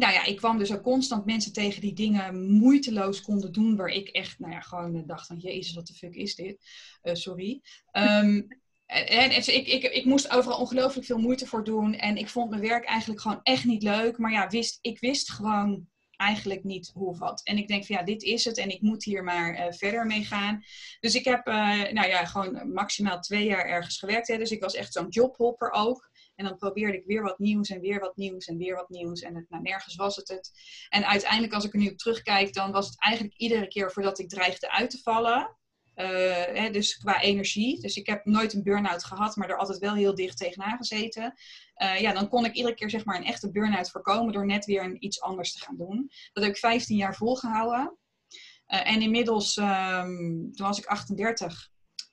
nou ja, ik kwam dus ook constant mensen tegen die dingen moeiteloos konden doen, waar ik echt, nou ja, gewoon dacht van, jezus, wat de fuck is dit? Uh, sorry. Um, [laughs] en, en, ik, ik, ik moest overal ongelooflijk veel moeite voor doen. En ik vond mijn werk eigenlijk gewoon echt niet leuk. Maar ja, wist, ik wist gewoon eigenlijk niet hoe of wat. En ik denk van ja, dit is het en ik moet hier maar uh, verder mee gaan. Dus ik heb, nou ja, gewoon maximaal twee jaar ergens gewerkt. Hè. Dus ik was echt zo'n jobhopper ook. En dan probeerde ik weer wat nieuws en weer wat nieuws en weer wat nieuws. En het, nou, nergens was het het. En uiteindelijk, als ik er nu op terugkijk, dan was het eigenlijk iedere keer voordat ik dreigde uit te vallen. Uh, hè, dus qua energie. Dus ik heb nooit een burn-out gehad, maar er altijd wel heel dicht tegenaan gezeten. Uh, ja, dan kon ik iedere keer zeg maar een echte burn-out voorkomen door net weer een, iets anders te gaan doen. Dat heb ik 15 jaar volgehouden. Uh, en inmiddels, um, toen was ik 38,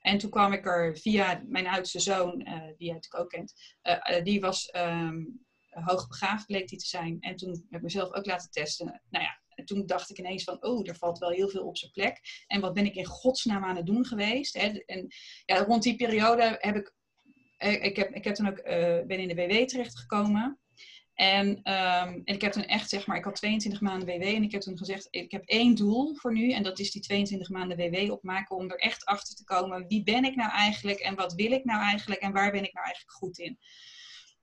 en toen kwam ik er via mijn oudste zoon, uh, die je natuurlijk ook kent, uh, die was um, hoogbegaafd, bleek die te zijn. En toen heb ik mezelf ook laten testen. Nou ja, toen dacht ik ineens van, oh, er valt wel heel veel op zijn plek. En wat ben ik in godsnaam aan het doen geweest? Hè? En ja, rond die periode heb ik, ik heb, ik heb toen ook, ben in de WW terechtgekomen. En, um, en ik heb toen echt, zeg maar, ik had 22 maanden WW en ik heb toen gezegd, ik heb één doel voor nu en dat is die 22 maanden WW opmaken om er echt achter te komen, wie ben ik nou eigenlijk en wat wil ik nou eigenlijk en waar ben ik nou eigenlijk goed in.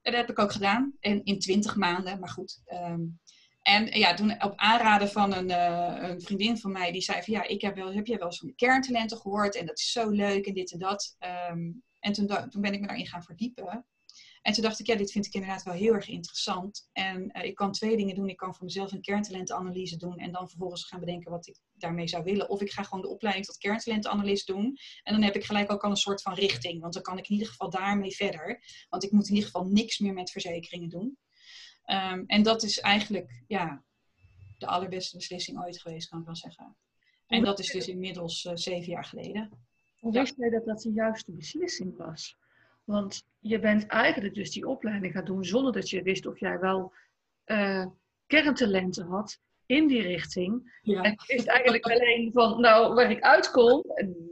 En dat heb ik ook gedaan, en in 20 maanden, maar goed. Um, en ja, toen op aanraden van een, uh, een, vriendin van mij, die zei van ja, ik heb, wel, heb jij wel de kerntalenten gehoord en dat is zo leuk en dit en dat. Um, en toen, toen ben ik me daarin gaan verdiepen. En toen dacht ik, ja, dit vind ik inderdaad wel heel erg interessant. En uh, ik kan twee dingen doen. Ik kan voor mezelf een kerntalentenanalyse doen en dan vervolgens gaan bedenken wat ik daarmee zou willen. Of ik ga gewoon de opleiding tot kerntalentenanalist doen. En dan heb ik gelijk ook al een soort van richting. Want dan kan ik in ieder geval daarmee verder. Want ik moet in ieder geval niks meer met verzekeringen doen. Um, en dat is eigenlijk, ja, de allerbeste beslissing ooit geweest, kan ik wel zeggen. En dat is dus inmiddels uh, zeven jaar geleden. Hoe wist jij dat dat de juiste beslissing was? Want je bent eigenlijk dus die opleiding gaan doen zonder dat je wist of jij wel uh, kerntalenten had in die richting. Ja. En je wist eigenlijk alleen van, nou, waar ik uitkom,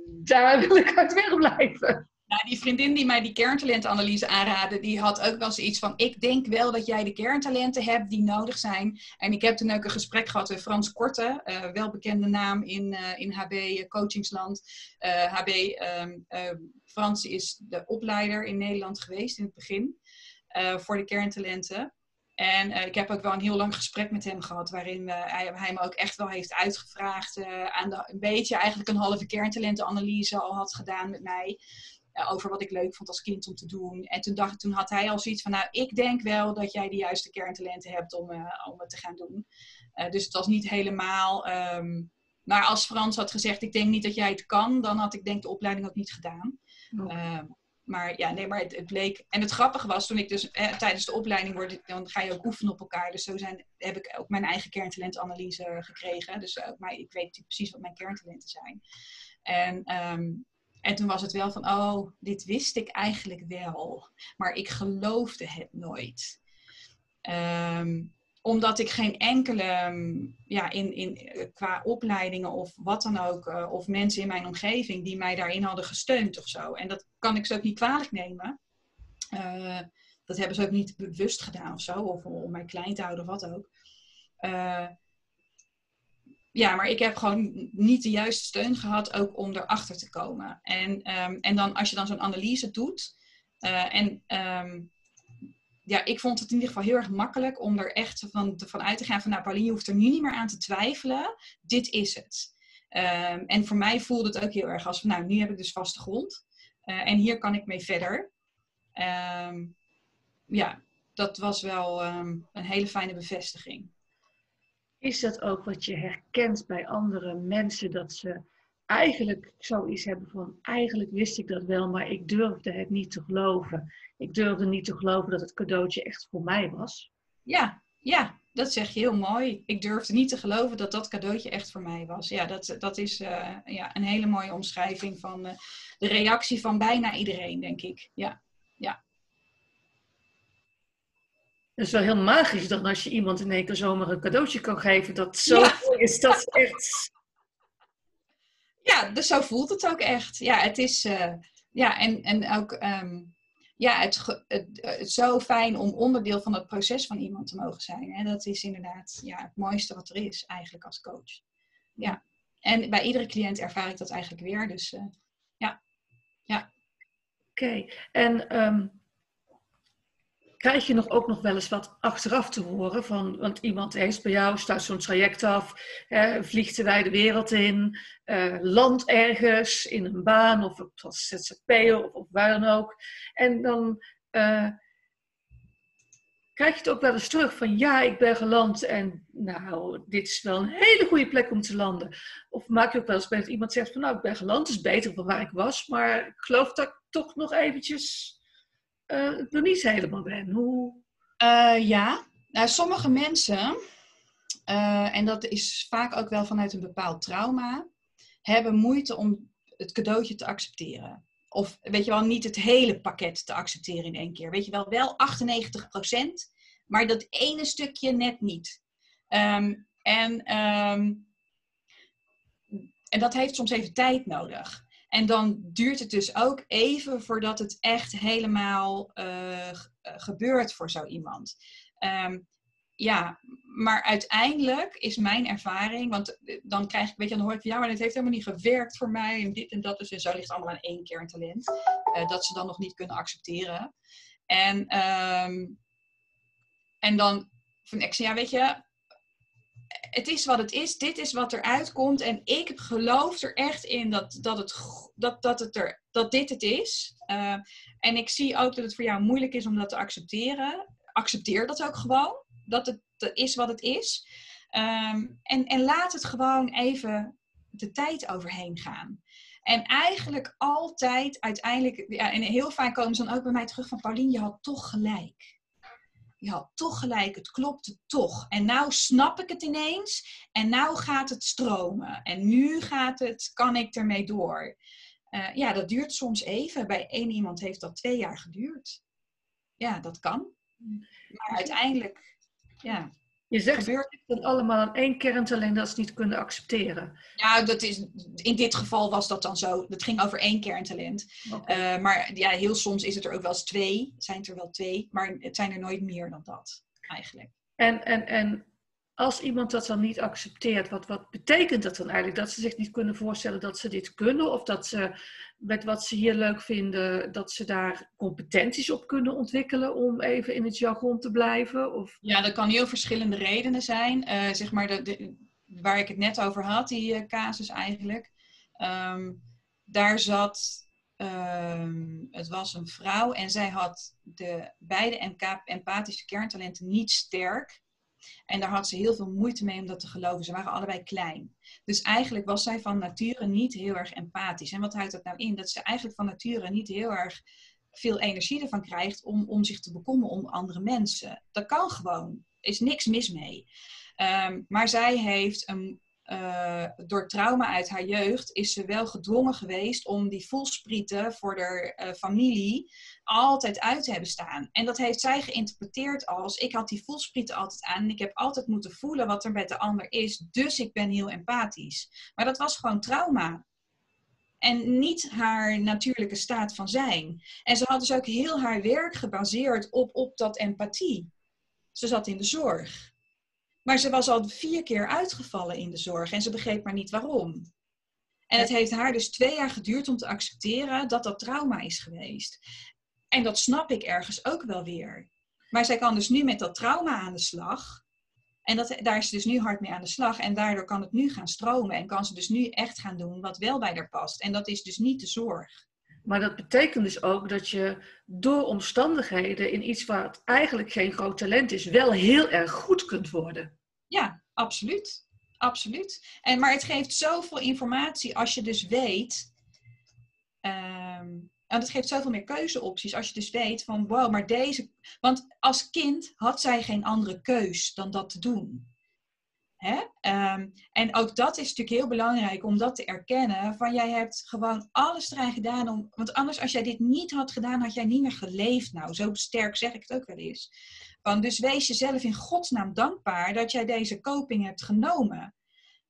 daar wil ik uit wegblijven. Nou, die vriendin die mij die kerntalentanalyse aanraadde, die had ook wel zoiets van: Ik denk wel dat jij de kerntalenten hebt die nodig zijn. En ik heb toen ook een gesprek gehad met Frans Korte, uh, welbekende naam in, uh, in HB coachingsland. Uh, HB um, Frans is de opleider in Nederland geweest in het begin voor de kerntalenten. En ik heb ook wel een heel lang gesprek met hem gehad, waarin hij, hij, me ook echt wel heeft uitgevraagd. aan de, een beetje eigenlijk een halve kerntalentenanalyse al had gedaan met mij. Over wat ik leuk vond als kind om te doen. En toen, dacht, toen had hij al zoiets van, nou, ik denk wel dat jij de juiste kerntalenten hebt om, om het te gaan doen. dus het was niet helemaal... Um, maar als Frans had gezegd, ik denk niet dat jij het kan, dan had ik denk de opleiding ook niet gedaan. Ehm, maar ja, nee, maar het, het, bleek. En het grappige was toen ik dus tijdens de opleiding word, dan ga je ook oefenen op elkaar. Dus zo zijn, heb ik ook mijn eigen kerntalentanalyse gekregen. Dus maar ik weet precies wat mijn kerntalenten zijn. En, ehm, en toen was het wel van, oh, dit wist ik eigenlijk wel. Maar ik geloofde het nooit. Um, omdat ik geen enkele, mm, ja, in, in, eh, qua opleidingen of wat dan ook, uh, of mensen in mijn omgeving die mij daarin hadden gesteund of zo. En dat kan ik ze ook niet kwalijk nemen. Uh, dat hebben ze ook niet bewust gedaan of zo, of om mij klein te houden of wat ook. Uh, ja, maar ik heb gewoon niet de juiste steun gehad ook om erachter te komen. En, um, en dan als je dan zo'n analyse doet, en um, ja, ik vond het in ieder geval heel erg makkelijk om er echt van, van uit te gaan van, nou Pauline, je hoeft er nu niet meer aan te twijfelen. Dit is het. Um, en voor mij voelde het ook heel erg als nou, nu heb ik dus vaste grond. Uh, en hier kan ik mee verder. Ja, dat was wel een hele fijne bevestiging. Is dat ook wat je herkent bij andere mensen, dat ze eigenlijk zoiets hebben van, eigenlijk wist ik dat wel, maar ik durfde het niet te geloven. Ik durfde niet te geloven dat het cadeautje echt voor mij was. Ja, ja, dat zeg je heel mooi. Ik durfde niet te geloven dat dat cadeautje echt voor mij was. Ja, dat, dat is uh, ja, een hele mooie omschrijving van uh, de reactie van bijna iedereen, denk ik. Ja. Het is wel heel magisch dan als je iemand in één keer zomaar een cadeautje kan geven. Dat zo ja. is dat echt ja, dus zo voelt het ook echt. Ja, het is, uh, ja, en, en ook, um, ja, het, het, het, zo fijn om onderdeel van het proces van iemand te mogen zijn. En dat is inderdaad ja, het mooiste wat er is eigenlijk als coach. Ja, en bij iedere cliënt ervaar ik dat eigenlijk weer. Dus uh, ja, ja. Oké, okay. en um, krijg je nog ook nog wel eens wat achteraf te horen? Van, want iemand heeft bij jou, staat zo'n traject af, hè, vliegt de wereld in, uh, landt ergens in een baan of als ZZP'er of, of waar dan ook. En dan uh, krijg je het ook wel eens terug van ja, ik ben geland en nou, dit is wel een hele goede plek om te landen. Of maak je ook wel eens bij dat iemand zegt van nou, ik ben geland, het is beter dan waar ik was, maar ik geloof dat toch nog eventjes uh, ik nog niet helemaal ben. Hoe... Uh, ja, nou, sommige mensen, uh, en dat is vaak ook wel vanuit een bepaald trauma, hebben moeite om het cadeautje te accepteren. Of weet je wel, niet het hele pakket te accepteren in één keer. Weet je wel, wel 98%, maar dat ene stukje net niet. Um, en, um, en dat heeft soms even tijd nodig. En dan duurt het dus ook even voordat het echt helemaal uh, gebeurt voor zo iemand. Um, ja, maar uiteindelijk is mijn ervaring, want eh, dan krijg ik, weet je, dan hoor ik van ja, maar het heeft helemaal niet gewerkt voor mij en dit en dat. Dus en zo ligt allemaal aan één keer een talent. Dat ze dan nog niet kunnen accepteren. En, um, en dan van ik zeg, ja, weet je, het is wat het is, dit is wat eruit komt. En ik geloof er echt in dat, dat, het, dat, dat, het er, dat dit het is. Uh, en ik zie ook dat het voor jou moeilijk is om dat te accepteren. Accepteer dat ook gewoon. Dat het is wat het is. Um, en, en laat het gewoon even de tijd overheen gaan. En eigenlijk altijd uiteindelijk, ja, en heel vaak komen ze dan ook bij mij terug van Paulien, je had toch gelijk je had toch gelijk, het klopte toch. En nou snap ik het ineens en nou gaat het stromen. En nu gaat het, kan ik ermee door. Uh, ja, dat duurt soms even. Bij één iemand heeft dat twee jaar geduurd. Ja, dat kan. Maar uiteindelijk, ja. Je zegt gebeurt het allemaal aan één kerntalent dat ze niet kunnen accepteren. Ja, dat is, in dit geval was dat dan zo. Het ging over één kerntalent. Okay. Uh, maar ja, heel soms is het er ook wel eens twee. Zijn het er wel twee, maar het zijn er nooit meer dan dat, eigenlijk. En, en, en als iemand dat dan niet accepteert, wat, wat betekent dat dan eigenlijk? Dat ze zich niet kunnen voorstellen dat ze dit kunnen? Of dat ze met wat ze hier leuk vinden, dat ze daar competenties op kunnen ontwikkelen om even in het jargon te blijven? Of... Ja, dat kan heel verschillende redenen zijn. Uh, zeg maar de, waar ik het net over had, die uh, casus eigenlijk. Um, daar zat, um, het was een vrouw en zij had de beide empathische kerntalenten niet sterk. En daar had ze heel veel moeite mee om dat te geloven. Ze waren allebei klein. Dus eigenlijk was zij van nature niet heel erg empathisch. En wat houdt dat nou in? Dat ze eigenlijk van nature niet heel erg veel energie ervan krijgt om, om zich te bekommeren om andere mensen. Dat kan gewoon. Er is niks mis mee. Ehm, maar zij heeft een, uh, door trauma uit haar jeugd is ze wel gedwongen geweest om die voelsprieten voor haar uh, familie altijd uit te hebben staan. En dat heeft zij geïnterpreteerd als ik had die voelsprieten altijd aan en ik heb altijd moeten voelen wat er met de ander is, dus ik ben heel empathisch. Maar dat was gewoon trauma. En niet haar natuurlijke staat van zijn. En ze had dus ook heel haar werk gebaseerd op, op dat empathie. Ze zat in de zorg. Maar ze was al vier keer uitgevallen in de zorg en ze begreep maar niet waarom. En het heeft haar dus twee jaar geduurd om te accepteren dat dat trauma is geweest. En dat snap ik ergens ook wel weer. Maar zij kan dus nu met dat trauma aan de slag. En dat, daar is ze dus nu hard mee aan de slag. En daardoor kan het nu gaan stromen. En kan ze dus nu echt gaan doen wat wel bij haar past. En dat is dus niet de zorg. Maar dat betekent dus ook dat je door omstandigheden in iets wat eigenlijk geen groot talent is, wel heel erg goed kunt worden. Ja, absoluut. Absoluut. En, maar het geeft zoveel informatie als je dus weet. Um, en het geeft zoveel meer keuzeopties als je dus weet van wow, maar deze. Want als kind had zij geen andere keus dan dat te doen. Hè? Um, en ook dat is natuurlijk heel belangrijk om dat te erkennen. Van jij hebt gewoon alles erin gedaan om. Want anders, als jij dit niet had gedaan, had jij niet meer geleefd. Nou, zo sterk zeg ik het ook wel eens. Van, dus wees jezelf in godsnaam dankbaar dat jij deze koping hebt genomen.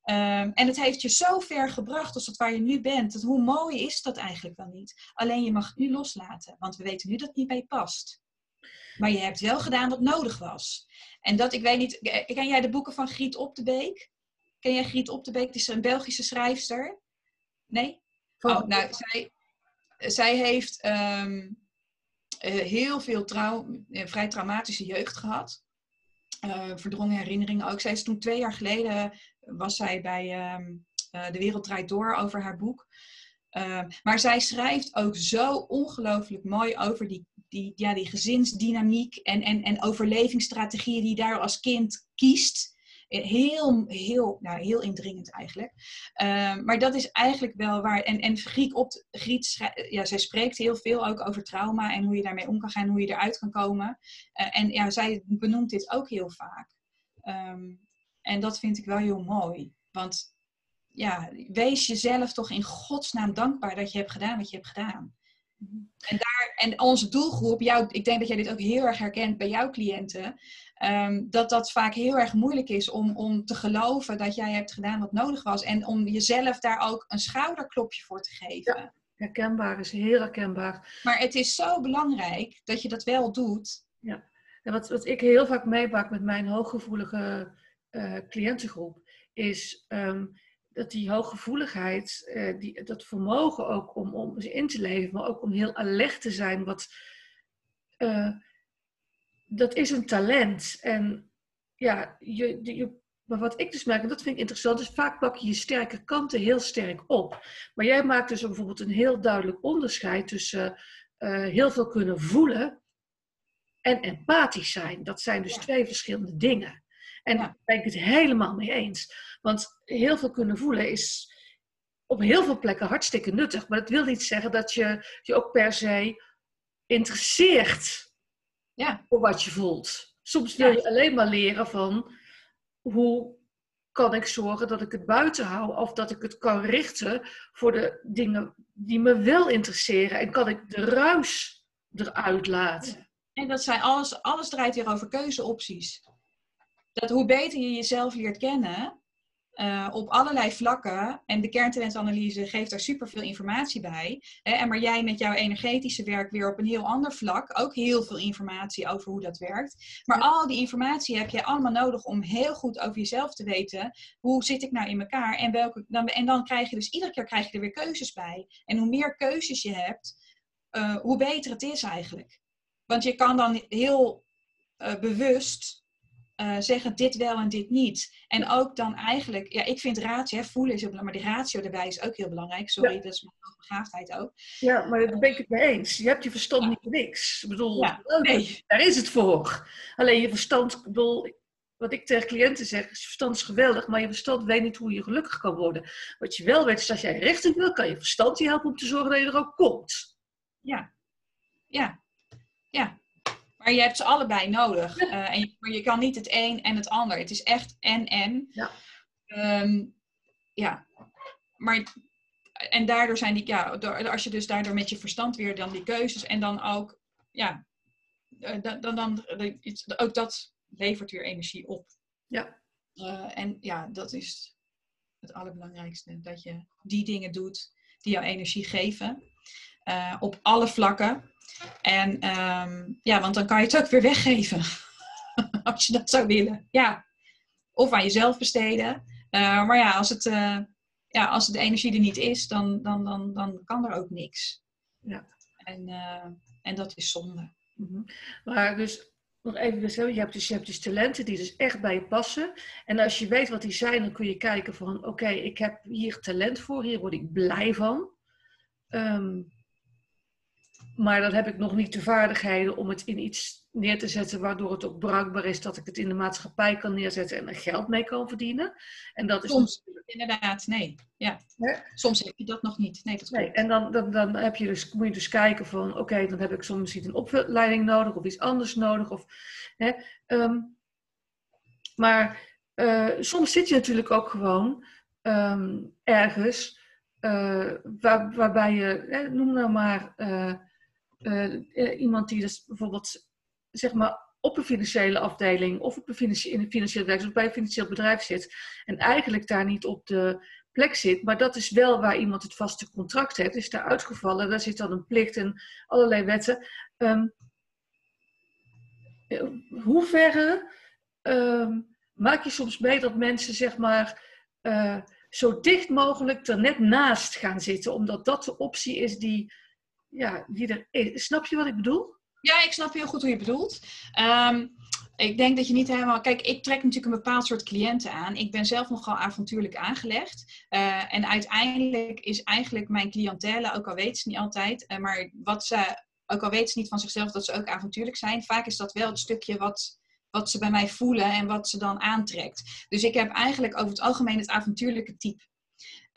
Um, en het heeft je zo ver gebracht als dat waar je nu bent. Dat, hoe mooi is dat eigenlijk wel niet? Alleen je mag het nu loslaten, want we weten nu dat het niet bij past. Maar je hebt wel gedaan wat nodig was. En dat, ik weet niet, ken jij de boeken van Griet Op de Beek? Ken jij Griet Op de Beek? Die is een Belgische schrijfster. Nee? Oh, nou, zij, zij heeft um, heel veel trouw, uh, vrij traumatische jeugd gehad. Uh, verdrongen herinneringen ook. Zij is toen twee jaar geleden was zij bij um, uh, De Wereld Draait Door over haar boek. Uh, maar zij schrijft ook zo ongelooflijk mooi over die, die, ja, die gezinsdynamiek en, en, en overlevingsstrategieën die je daar als kind kiest. Heel, heel, nou, heel indringend eigenlijk. Uh, maar dat is eigenlijk wel waar. En, en Griek op, Griet, ja, zij spreekt heel veel ook over trauma en hoe je daarmee om kan gaan, hoe je eruit kan komen. Uh, en ja, zij benoemt dit ook heel vaak. Um, en dat vind ik wel heel mooi. Want ja, wees jezelf toch in godsnaam dankbaar dat je hebt gedaan wat je hebt gedaan. Mhm. En, en onze doelgroep, jou, ik denk dat jij dit ook heel erg herkent bij jouw cliënten, um, dat dat vaak heel erg moeilijk is om, om te geloven dat jij hebt gedaan wat nodig was. En om jezelf daar ook een schouderklopje voor te geven. Ja, herkenbaar is heel herkenbaar. Maar het is zo belangrijk dat je dat wel doet. Ja, en wat, wat ik heel vaak meebak met mijn hooggevoelige uh, cliëntengroep, is um, dat die hooggevoeligheid, uh, die, dat vermogen ook om, om in te leven, maar ook om heel alert te zijn, wat, uh, dat is een talent. En ja, je, je, maar wat ik dus merk, en dat vind ik interessant, is vaak pak je je sterke kanten heel sterk op. Maar jij maakt dus bijvoorbeeld een heel duidelijk onderscheid tussen heel veel kunnen voelen en empathisch zijn. Dat zijn dus twee verschillende dingen. En daar ben ik het helemaal mee eens. Want heel veel kunnen voelen is op heel veel plekken hartstikke nuttig. Maar dat wil niet zeggen dat je je ook per se interesseert ja. voor wat je voelt. Soms wil je alleen maar leren van hoe kan ik zorgen dat ik het buiten hou of dat ik het kan richten voor de dingen die me wel interesseren en kan ik de ruis eruit laten. En dat zijn alles, alles draait hier over keuzeopties dat hoe beter je jezelf leert kennen, uh, op allerlei vlakken, en de kerntalentanalyse geeft daar superveel informatie bij, hè, en maar jij met jouw energetische werk weer op een heel ander vlak, ook heel veel informatie over hoe dat werkt. Maar al die informatie heb je allemaal nodig om heel goed over jezelf te weten, hoe zit ik nou in elkaar, en, welke, dan, en dan krijg je dus iedere keer krijg je er weer keuzes bij. En hoe meer keuzes je hebt, uh, hoe beter het is eigenlijk. Want je kan dan heel uh, bewust uh, zeggen dit wel en dit niet. En ook dan eigenlijk, ja, ik vind ratio, hè, voelen is heel belangrijk, maar die ratio erbij is ook heel belangrijk. Sorry, dat is mijn begaafdheid ook. Ja, maar daar ben ik het mee eens. Je hebt je verstand niet voor niks. Ik bedoel, nee. daar is het voor. Alleen je verstand, ik bedoel, wat ik tegen cliënten zeg, is je verstand is geweldig, maar je verstand weet niet hoe je gelukkig kan worden. Wat je wel weet is, als jij rechten wil, kan je verstand je helpen om te zorgen dat je er ook komt. Ja, ja, ja. Maar je hebt ze allebei nodig. Uh, en je, maar je kan niet het een en het ander. Het is echt en-en. Ja. Ehm, ja. Maar, en daardoor zijn die, ja, als je dus daardoor met je verstand weer dan die keuzes en dan ook, ja, uh, dan, dan, dan, ook dat levert weer energie op. Ja. Uh, en ja, dat is het allerbelangrijkste. Dat je die dingen doet die jou energie geven. Uh, op alle vlakken. En um, ja, want dan kan je het ook weer weggeven. [laughs] als je dat zou willen. Ja. Of aan jezelf besteden. Uh, maar ja, als, het, uh, ja, als de energie er niet is, dan, dan, dan, dan kan er ook niks. Ja. En, en dat is zonde. Mm -hmm. Maar dus nog even je hebt, dus, je hebt dus talenten die dus echt bij je passen. En als je weet wat die zijn, dan kun je kijken van oké, okay, ik heb hier talent voor, hier word ik blij van. Um, maar dan heb ik nog niet de vaardigheden om het in iets neer te zetten waardoor het ook bruikbaar is dat ik het in de maatschappij kan neerzetten en er geld mee kan verdienen. En dat is Soms, inderdaad, nee. Ja. Soms heb je dat nog niet. Nee, dat nee. En dan, dan, dan heb je dus, moet je dus kijken van oké, okay, dan heb ik soms misschien een opleiding nodig of iets anders nodig. Of, hè, um, maar uh, soms zit je natuurlijk ook gewoon um, ergens uh, waar, waarbij je, hè, noem nou maar. Uh, uh, iemand die dus bijvoorbeeld zeg maar op een financiële afdeling of op een in een financieel werk, of bij een financieel bedrijf zit en eigenlijk daar niet op de plek zit, maar dat is wel waar iemand het vaste contract heeft, is daar uitgevallen, daar zit dan een plicht en allerlei wetten. Um, hoe verre um, maak je soms mee dat mensen zeg maar zo dicht mogelijk er net naast gaan zitten, omdat dat de optie is die ja, die is. Snap je wat ik bedoel? Ja, ik snap heel goed hoe je bedoelt. Um, ik denk dat je niet helemaal. Kijk, ik trek natuurlijk een bepaald soort cliënten aan. Ik ben zelf nogal avontuurlijk aangelegd. Uh, en uiteindelijk is eigenlijk mijn cliëntele, ook al weten ze niet altijd, uh, maar wat ze, ook al weten ze niet van zichzelf dat ze ook avontuurlijk zijn, vaak is dat wel het stukje wat, wat ze bij mij voelen en wat ze dan aantrekt. Dus ik heb eigenlijk over het algemeen het avontuurlijke type.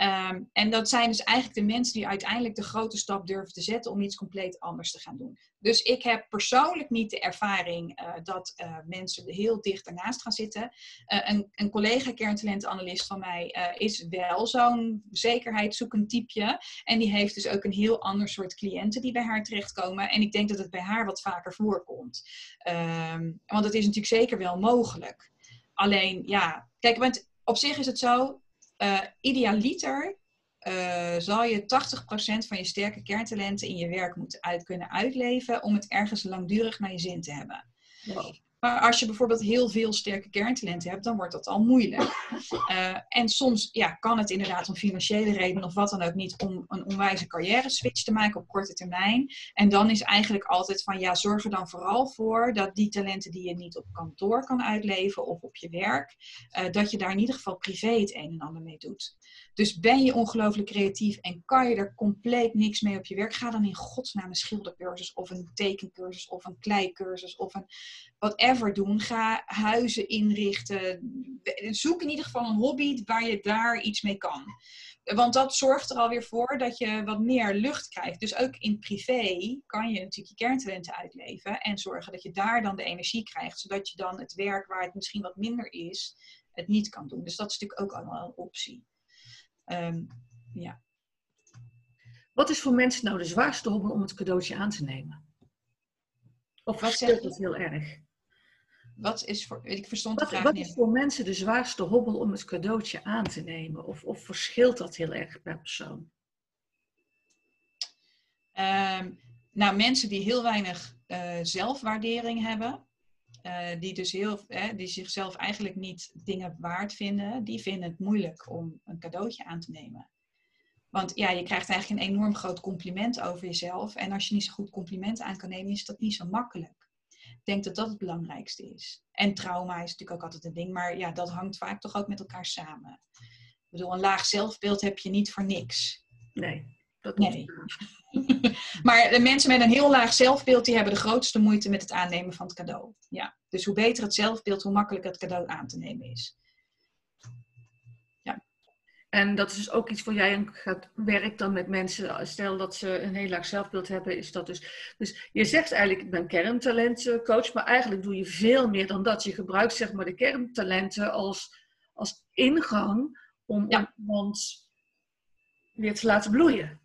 Um, en dat zijn dus eigenlijk de mensen die uiteindelijk de grote stap durven te zetten om iets compleet anders te gaan doen. Dus ik heb persoonlijk niet de ervaring uh, dat uh, mensen heel dicht ernaast gaan zitten. Uh, een, een collega kerntalentanalist van mij is wel zo'n zekerheidszoekend typeje. En die heeft dus ook een heel ander soort cliënten die bij haar terechtkomen. En ik denk dat het bij haar wat vaker voorkomt. Um, want het is natuurlijk zeker wel mogelijk. Alleen, ja, kijk, want op zich is het zo, uh, idealiter uh, zal je 80% van je sterke kerntalenten in je werk moeten uit kunnen uitleven om het ergens langdurig naar je zin te hebben. Maar als je bijvoorbeeld heel veel sterke kerntalenten hebt, dan wordt dat al moeilijk. Uh, [laughs] en soms ja, kan het inderdaad om financiële redenen of wat dan ook niet om een onwijze carrière switch te maken op korte termijn. En dan is eigenlijk altijd van ja, zorg er dan vooral voor dat die talenten die je niet op kantoor kan uitleven of op je werk, uh, dat je daar in ieder geval privé het een en ander mee doet. Dus ben je ongelooflijk creatief en kan je er compleet niks mee op je werk, ga dan in godsnaam een schildercursus of een tekencursus of een kleikursus of een whatever doen. Ga huizen inrichten. Zoek in ieder geval een hobby waar je daar iets mee kan. Want dat zorgt er alweer voor dat je wat meer lucht krijgt. Dus ook in privé kan je natuurlijk je kerntalenten uitleven. En zorgen dat je daar dan de energie krijgt. Zodat je dan het werk waar het misschien wat minder is, het niet kan doen. Dus dat is natuurlijk ook allemaal een optie. Um, ja. Wat is voor mensen nou de zwaarste hobbel om het cadeautje aan te nemen? Of verschilt dat heel erg? Wat is voor, ik verstond wat, de vraag wat niet. is voor mensen de zwaarste hobbel om het cadeautje aan te nemen? Of, of verschilt dat heel erg per persoon? Um, nou, mensen die heel weinig uh, zelfwaardering hebben, uh, die dus heel, hè, die zichzelf eigenlijk niet dingen waard vinden, die vinden het moeilijk om een cadeautje aan te nemen. Want ja, je krijgt eigenlijk een enorm groot compliment over jezelf. En als je niet zo goed compliment aan kan nemen, is dat niet zo makkelijk. Ik denk dat dat het belangrijkste is. En trauma is natuurlijk ook altijd een ding, maar ja, dat hangt vaak toch ook met elkaar samen. Ik bedoel, een laag zelfbeeld heb je niet voor niks. Nee, dat nee. [laughs] maar de mensen met een heel laag zelfbeeld, die hebben de grootste moeite met het aannemen van het cadeau. Ja. Dus hoe beter het zelfbeeld, hoe makkelijker het cadeau aan te nemen is. En dat is dus ook iets voor jij gaat werkt dan met mensen. Stel dat ze een heel laag zelfbeeld hebben, is dat dus. Dus je zegt eigenlijk, ik ben kerntalentcoach, maar eigenlijk doe je veel meer dan dat. Je gebruikt zeg maar de kerntalenten als, als ingang om ja. iemand weer te laten bloeien.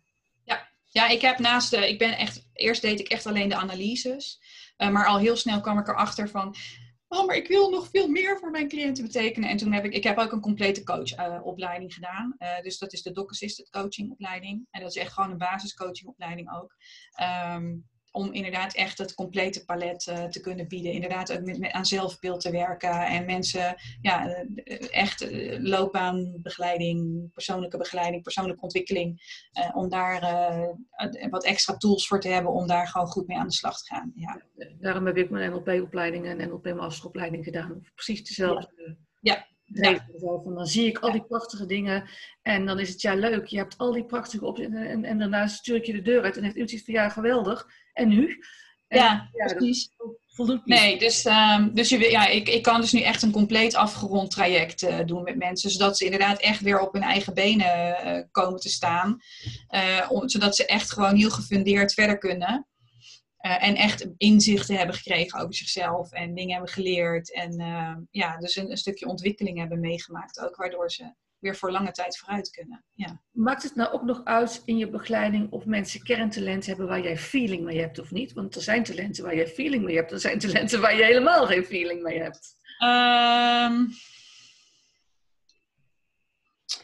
Ja, ik heb naast de, ik ben echt, eerst deed ik echt alleen de analyses. Uh, maar al heel snel kwam ik erachter van, oh, maar ik wil nog veel meer voor mijn cliënten betekenen. En toen heb ik, ik heb ook een complete coachopleiding uh, gedaan. Uh, dus dat is de Doc Assisted Coaching opleiding. En dat is echt gewoon een basiscoachingopleiding ook. Um, om inderdaad echt het complete palet uh, te kunnen bieden. Inderdaad ook met, met, aan zelfbeeld te werken en mensen ja, uh, echt uh, loopbaanbegeleiding, persoonlijke begeleiding, persoonlijke ontwikkeling. om daar wat extra tools voor te hebben om daar gewoon goed mee aan de slag te gaan. Ja. Daarom heb ik mijn NLP-opleiding en NLP-masteropleiding gedaan. Precies dezelfde. Ja. Ja. Van, dan zie ik al die prachtige dingen en dan is het ja leuk. Je hebt al die prachtige opties en, en, en, daarna stuur ik je de deur uit en heeft iemand iets van ja geweldig. En nu? ja, precies. Voldoet niet. Nee, dus, um, dus je, ja, ik, ik kan dus nu echt een compleet afgerond traject uh, doen met mensen. Zodat ze inderdaad echt weer op hun eigen benen uh, komen te staan. Uh, om, zodat ze echt gewoon heel gefundeerd verder kunnen. en echt inzichten hebben gekregen over zichzelf. En dingen hebben geleerd. En ehm, ja, dus een, een stukje ontwikkeling hebben meegemaakt ook. Waardoor ze weer voor lange tijd vooruit kunnen. Ja. Maakt het nou ook nog uit in je begeleiding of mensen kerntalent hebben waar jij feeling mee hebt of niet? Want er zijn talenten waar jij feeling mee hebt, er zijn talenten waar je helemaal geen feeling mee hebt. Um,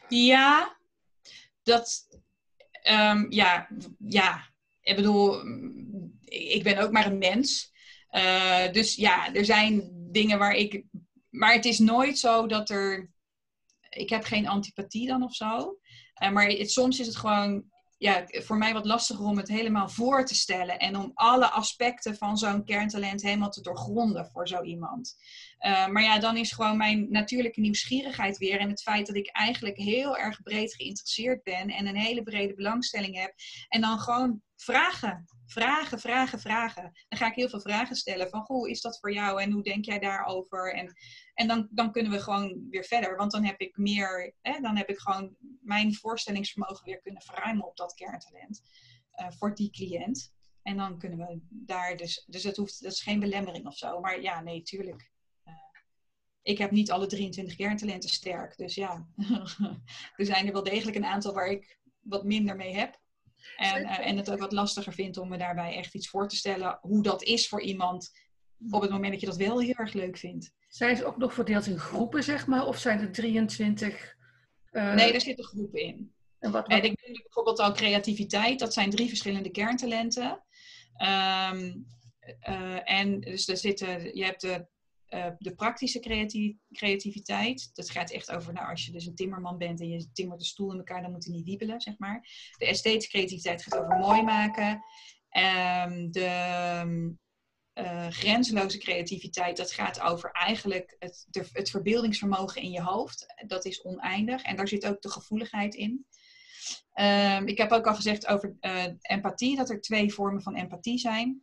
ja, dat. Um, ja, ja, ik bedoel, ik ben ook maar een mens. Uh, dus ja, er zijn dingen waar ik. Maar het is nooit zo dat er ik heb geen antipathie dan of zo. Uh, maar soms is het gewoon ja, voor mij wat lastiger om het helemaal voor te stellen. En om alle aspecten van zo'n kerntalent helemaal te doorgronden voor zo iemand. Uh, maar ja, dan is gewoon mijn natuurlijke nieuwsgierigheid weer. En het feit dat ik eigenlijk heel erg breed geïnteresseerd ben. En een hele brede belangstelling heb. En dan gewoon vragen. Vragen, vragen, vragen. Dan ga ik heel veel vragen stellen. Van, hoe is dat voor jou? En hoe denk jij daarover? En en dan, dan kunnen we gewoon weer verder. Want dan heb ik meer, hè, dan heb ik gewoon mijn voorstellingsvermogen weer kunnen verruimen op dat kerntalent. Uh, voor die cliënt. En dan kunnen we daar dus, dus dat, hoeft, dat is geen belemmering of zo. Maar ja, nee, tuurlijk. Uh, ik heb niet alle 23 kerntalenten sterk. Dus ja, [laughs] er zijn er wel degelijk een aantal waar ik wat minder mee heb. En, uh, en het ook wat lastiger vind om me daarbij echt iets voor te stellen hoe dat is voor iemand op het moment dat je dat wel heel erg leuk vindt. Zijn ze ook nog verdeeld in groepen, zeg maar? Of zijn er 23? Uh... Nee, er zitten groepen in. En, wat, wat... en ik noem bijvoorbeeld al creativiteit. Dat zijn drie verschillende kerntalenten. Um, uh, en dus er zitten, je hebt de, uh, de praktische creativiteit. Dat gaat echt over, nou, als je dus een timmerman bent en je timmert de stoel in elkaar, dan moet hij niet wiebelen, zeg maar. De esthetische creativiteit gaat over mooi maken. Um, de uh, grenzeloze creativiteit, dat gaat over eigenlijk het, het verbeeldingsvermogen in je hoofd. Dat is oneindig en daar zit ook de gevoeligheid in. Um, ik heb ook al gezegd over uh, empathie, dat er twee vormen van empathie zijn.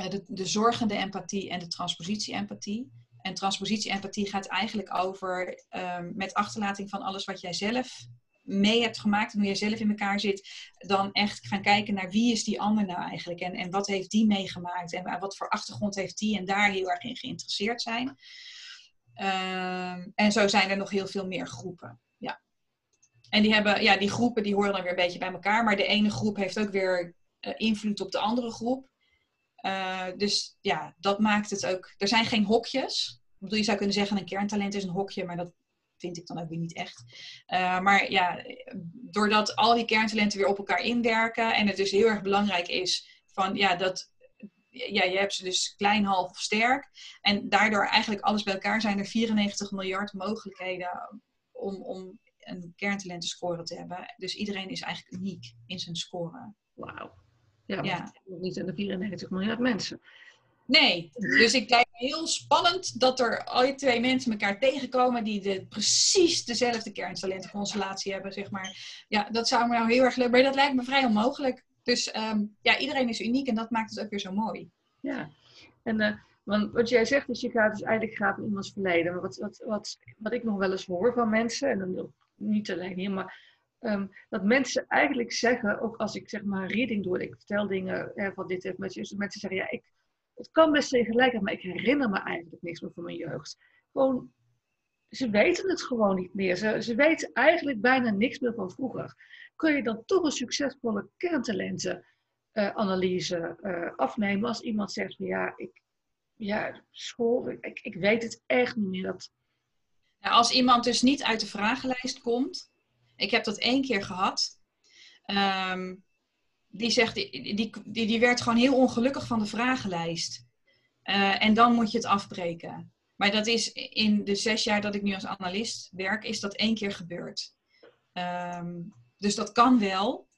Uh, de, de zorgende empathie en de transpositie-empathie. En transpositie-empathie gaat eigenlijk over um, met achterlating van alles wat jij zelf mee hebt gemaakt en hoe jij zelf in elkaar zit, dan echt gaan kijken naar wie is die ander nou eigenlijk en, en wat heeft die meegemaakt en wat voor achtergrond heeft die en daar heel erg in geïnteresseerd zijn. Um, en zo zijn er nog heel veel meer groepen. Ja. En die, hebben, ja, die groepen die horen dan weer een beetje bij elkaar, maar de ene groep heeft ook weer uh, invloed op de andere groep. Uh, dus ja, dat maakt het ook. Er zijn geen hokjes. Ik bedoel, je zou kunnen zeggen een kerntalent is een hokje, maar dat vind ik dan ook weer niet echt. Uh, maar ja, doordat al die kerntalenten weer op elkaar inwerken en het dus heel erg belangrijk is van ja, dat ja, je hebt ze dus klein, half of sterk. En daardoor eigenlijk alles bij elkaar zijn er 94 miljard mogelijkheden om, om een kerntalentenscore te hebben. Dus iedereen is eigenlijk uniek in zijn score. Wauw. Ja, ja. niet in de 94 miljard mensen. Nee, dus ik lijkt me heel spannend dat er al twee mensen elkaar tegenkomen die de, precies dezelfde kerntalentenconstellatie hebben, zeg maar. Ja, dat zou me nou heel erg leuk, maar dat lijkt me vrij onmogelijk. Dus um, ja, iedereen is uniek en dat maakt het ook weer zo mooi. Ja, en uh, want wat jij zegt is, je gaat dus eigenlijk graag in iemands verleden. Maar wat, wat, wat, wat ik nog wel eens hoor van mensen, en dan niet alleen hier, maar ehm, dat mensen eigenlijk zeggen, ook als ik zeg maar reading doe, ik vertel dingen hè, van dit heeft met je, mensen zeggen ja, ik, het kan best gelijk, maar ik herinner me eigenlijk niks meer van mijn jeugd. Gewoon, ze weten het gewoon niet meer. Ze, ze weten eigenlijk bijna niks meer van vroeger. Kun je dan toch een succesvolle kerntalentenanalyse uh, afnemen als iemand zegt van ja, ik, ja, school, ik, ik weet het echt niet meer. Dat... Nou, als iemand dus niet uit de vragenlijst komt, ik heb dat één keer gehad. Ehm, die zegt, die, die, die, werd gewoon heel ongelukkig van de vragenlijst. Uh, en dan moet je het afbreken. Maar dat is in de zes jaar dat ik nu als analist werk, is dat één keer gebeurd. Um, dus dat kan wel.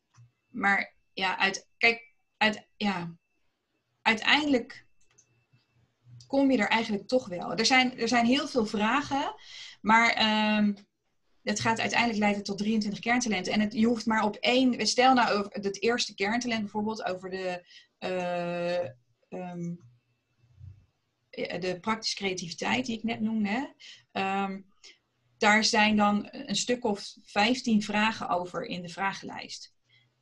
Maar ja, uit, kijk, uit, ja, uiteindelijk kom je er eigenlijk toch wel. Er zijn, er zijn heel veel vragen, maar um, het gaat uiteindelijk leiden tot 23 kerntalenten. En je hoeft maar op één. Stel nou over het eerste kerntalent bijvoorbeeld, over de, uh, um, de praktische creativiteit die ik net noemde. Um, daar zijn dan een stuk of 15 vragen over in de vragenlijst.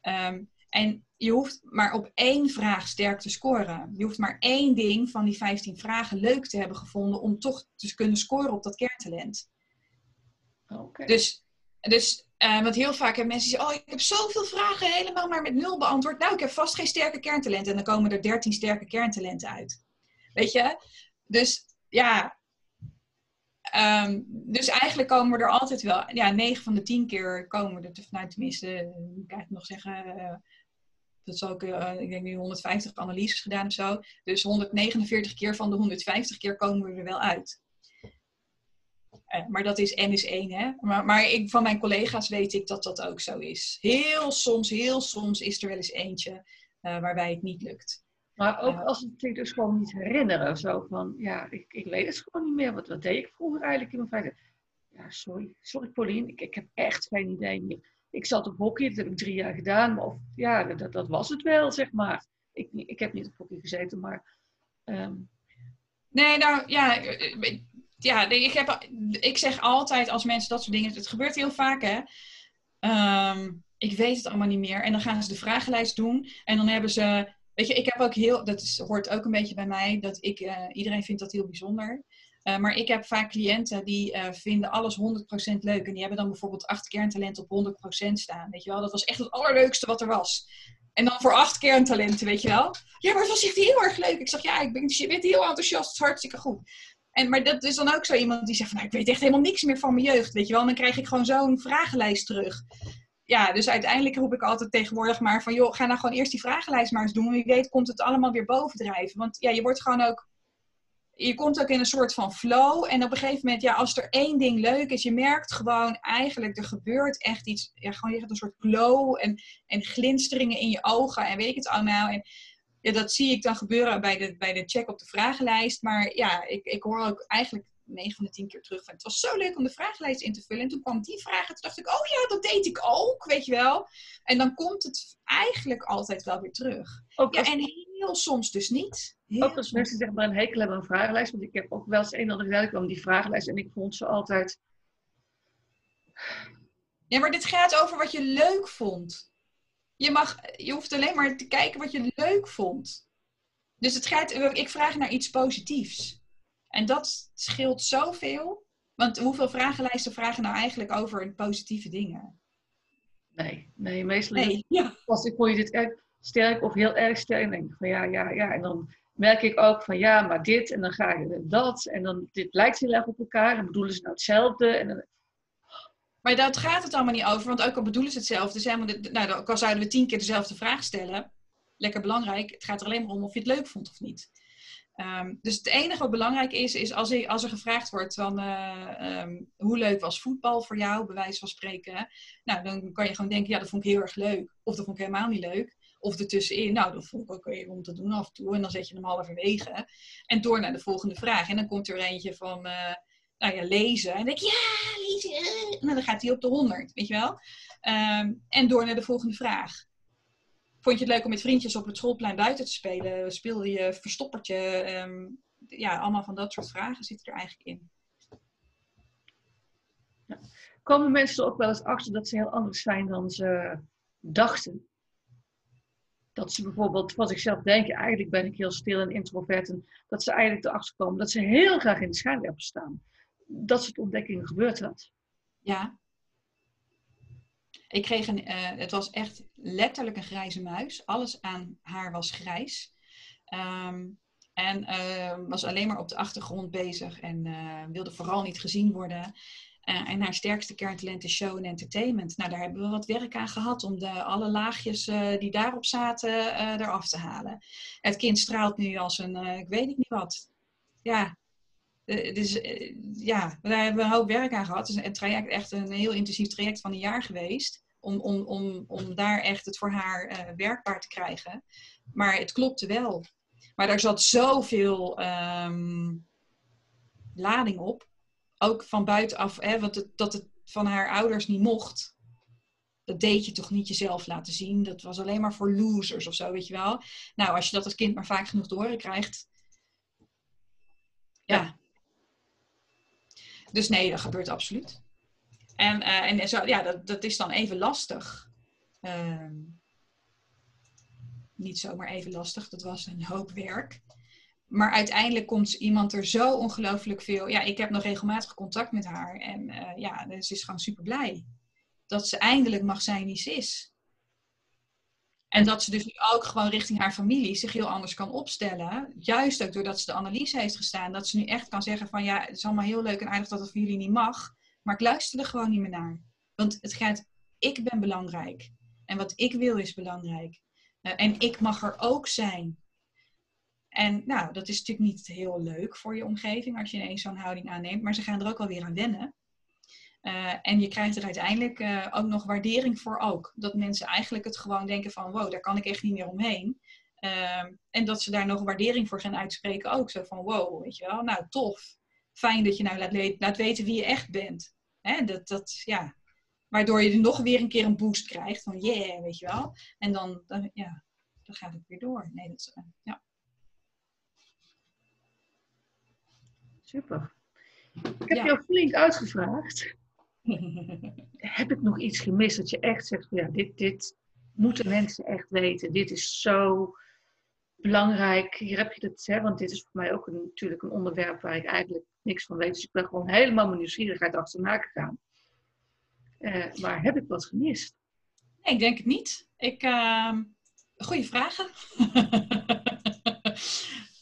Um, en je hoeft maar op één vraag sterk te scoren. Je hoeft maar één ding van die 15 vragen leuk te hebben gevonden om toch te kunnen scoren op dat kerntalent. Dus, dus uh, want heel vaak hebben mensen zeggen, oh, ik heb zoveel vragen helemaal maar met nul beantwoord. Nou, ik heb vast geen sterke kerntalenten. En dan komen er 13 sterke kerntalenten uit. Weet je? Dus ja, um, dus eigenlijk komen we er altijd wel, ja, 9 van de 10 keer komen we er, nou tenminste, kan ik nog zeggen, uh, dat zal ik, uh, ik denk nu 150 analyses gedaan of zo. Dus 149 keer van de 150 keer komen we er wel uit. Uh, maar dat is N is 1, hè. Maar, maar ik, van mijn collega's weet ik dat dat ook zo is. Heel soms, heel soms is er wel eens eentje uh, waarbij het niet lukt. Maar ook als het zich dus gewoon niet herinneren. Zo van, ja, ik, ik weet het gewoon niet meer. Wat, wat deed ik vroeger eigenlijk in mijn vijfde? Ja, sorry. Sorry Pauline, ik, ik heb echt geen idee meer. Ik zat op hockey, dat heb ik drie jaar gedaan. Maar of, ja, dat, dat was het wel, zeg maar. Ik, ik heb niet op hockey gezeten, maar... Um... Nee, nou ja, ja ik, heb, ik zeg altijd als mensen dat soort dingen... Het gebeurt heel vaak, hè. Um, ik weet het allemaal niet meer. En dan gaan ze de vragenlijst doen. En dan hebben ze Weet je, ik heb ook heel, dat hoort ook een beetje bij mij, dat ik, uh, iedereen vindt dat heel bijzonder. Uh, maar ik heb vaak cliënten die uh, vinden alles 100% leuk. En die hebben dan bijvoorbeeld acht kerntalenten op 100% staan. Weet je wel, dat was echt het allerleukste wat er was. En dan voor acht kerntalenten, weet je wel. Ja, maar het was echt heel erg leuk. Ik zeg, ja, ik ben, je bent heel enthousiast, het is hartstikke goed. En, maar dat is dan ook zo iemand die zegt van, nou, ik weet echt helemaal niks meer van mijn jeugd, weet je wel. En dan krijg ik gewoon zo'n vragenlijst terug ja, dus uiteindelijk roep ik altijd tegenwoordig maar van, joh, ga nou gewoon eerst die vragenlijst maar eens doen. Wie weet komt het allemaal weer bovendrijven. Want ja, je wordt gewoon ook, je komt ook in een soort van flow. En op een gegeven moment, ja, als er één ding leuk is, je merkt gewoon eigenlijk, er gebeurt echt iets, ja, gewoon je hebt een soort glow en, en glinsteringen in je ogen en weet ik het allemaal. En ja, dat zie ik dan gebeuren bij de, bij de check op de vragenlijst. Maar ja, ik, ik hoor ook eigenlijk 9 van de 10 keer terug van het was zo leuk om de vragenlijst in te vullen. En toen kwam die vraag en toen dacht ik, oh ja, dat deed ik ook, weet je wel. En dan komt het eigenlijk altijd wel weer terug. Ook ja, en heel soms dus niet. Heel ook als mensen zeg maar een hekel hebben aan een vragenlijst. Want ik heb ook wel eens een en ander gedaan. kwam die vragenlijst en ik vond ze altijd... Ja, maar dit gaat over wat je leuk vond. Je, mag, je hoeft alleen maar te kijken wat je leuk vond. Dus het gaat, ik vraag naar iets positiefs. En dat scheelt zoveel. Want hoeveel vragenlijsten vragen nou eigenlijk over positieve dingen? Nee, nee, meestal nee. Ja. Als ik voor je dit erg sterk of heel erg sterk, denk ik van ja, ja, ja. En dan merk ik ook van ja, maar dit en dan ga je dat. En dan dit lijkt heel erg op elkaar en bedoelen ze nou hetzelfde. En dan... Maar daar gaat het allemaal niet over, want ook al bedoelen ze hetzelfde, zijn we nou, ook al zouden we tien keer dezelfde vraag stellen, lekker belangrijk, het gaat er alleen maar om of je het leuk vond of niet. Um, dus het enige wat belangrijk is, is als, er, als er gevraagd wordt van uh, um, hoe leuk was voetbal voor jou, bij wijze van spreken. Nou, dan kan je gewoon denken, ja, dat vond ik heel erg leuk. Of dat vond ik helemaal niet leuk. Of ertussenin, nou, dat vond ik ook weer om te doen af en toe. En dan zet je hem halverwege. En door naar de volgende vraag. En dan komt er eentje van, uh, nou ja, lezen. En denk je, ja, lezen. En dan gaat hij op de 100, weet je wel. Um, en door naar de volgende vraag. Vond je het leuk om met vriendjes op het schoolplein buiten te spelen? Speelde je verstoppertje? Um, ja, allemaal van dat soort vragen zitten er eigenlijk in. Komen mensen er ook wel eens achter dat ze heel anders zijn dan ze dachten? Dat ze bijvoorbeeld van zichzelf denken, eigenlijk ben ik heel stil en introvert. En dat ze eigenlijk erachter komen dat ze heel graag in de schijnwerpers staan. Dat soort ontdekkingen gebeurt dat. Ja. Ik kreeg een, uh, het was echt letterlijk een grijze muis. Alles aan haar was grijs. Um, en uh, was alleen maar op de achtergrond bezig en uh, wilde vooral niet gezien worden. Uh, en haar sterkste kerntalent is show en entertainment. Nou, daar hebben we wat werk aan gehad om de, alle laagjes die daarop zaten eraf te halen. Het kind straalt nu als een, ik weet niet wat. Ja, dus, ja, daar hebben we een hoop werk aan gehad. Het is een traject, echt een heel intensief traject van een jaar geweest. Om, om, om, om daar echt het voor haar werkbaar te krijgen. Maar het klopte wel. Maar daar zat zoveel um, lading op. Ook van buitenaf, hè, want het, dat het van haar ouders niet mocht. Dat deed je toch niet jezelf laten zien. Dat was alleen maar voor losers of zo, weet je wel. Nou, als je dat als kind maar vaak genoeg te horen krijgt. Ja. Dus nee, dat gebeurt absoluut. En, uh, en zo, ja, dat, dat is dan even lastig. Uh, niet zomaar even lastig. Dat was een hoop werk. Maar uiteindelijk komt iemand er zo ongelooflijk veel. Ja, ik heb nog regelmatig contact met haar. En uh, ja, ze is gewoon super blij. Dat ze eindelijk mag zijn wie ze is. En dat ze dus nu ook gewoon richting haar familie zich heel anders kan opstellen. Juist ook doordat ze de analyse heeft gestaan. Dat ze nu echt kan zeggen van ja, het is allemaal heel leuk en aardig dat het voor jullie niet mag. Maar ik luister er gewoon niet meer naar. Want het gaat, ik ben belangrijk. En wat ik wil is belangrijk. Uh, en ik mag er ook zijn. En nou, dat is natuurlijk niet heel leuk voor je omgeving als je ineens zo'n houding aanneemt. Maar ze gaan er ook alweer aan wennen. Uh, en je krijgt er uiteindelijk uh, ook nog waardering voor ook. Dat mensen eigenlijk het gewoon denken van wow, daar kan ik echt niet meer omheen. Uh, en dat ze daar nog waardering voor gaan uitspreken ook. Zo van wow, weet je wel, nou tof. Fijn dat je nou laat, laat weten wie je echt bent. Hè, dat, dat, ja, Waardoor je nog weer een keer een boost krijgt van yeah, weet je wel. En dan, dan ja, dan gaat het weer door. Nee, dat is, uh, ja. Super. Ik heb ja. jou flink uitgevraagd. [laughs] heb ik nog iets gemist dat je echt zegt, ja, dit, dit moeten mensen echt weten. Dit is zo belangrijk. Hier heb je het, hè, want dit is voor mij ook een, natuurlijk een onderwerp waar ik eigenlijk niks van weet. Dus ik ben gewoon helemaal mijn nieuwsgierigheid achterna gegaan. Uh, maar heb ik wat gemist? Nee, ik denk het niet. Ik, uh, goeie vragen. [laughs]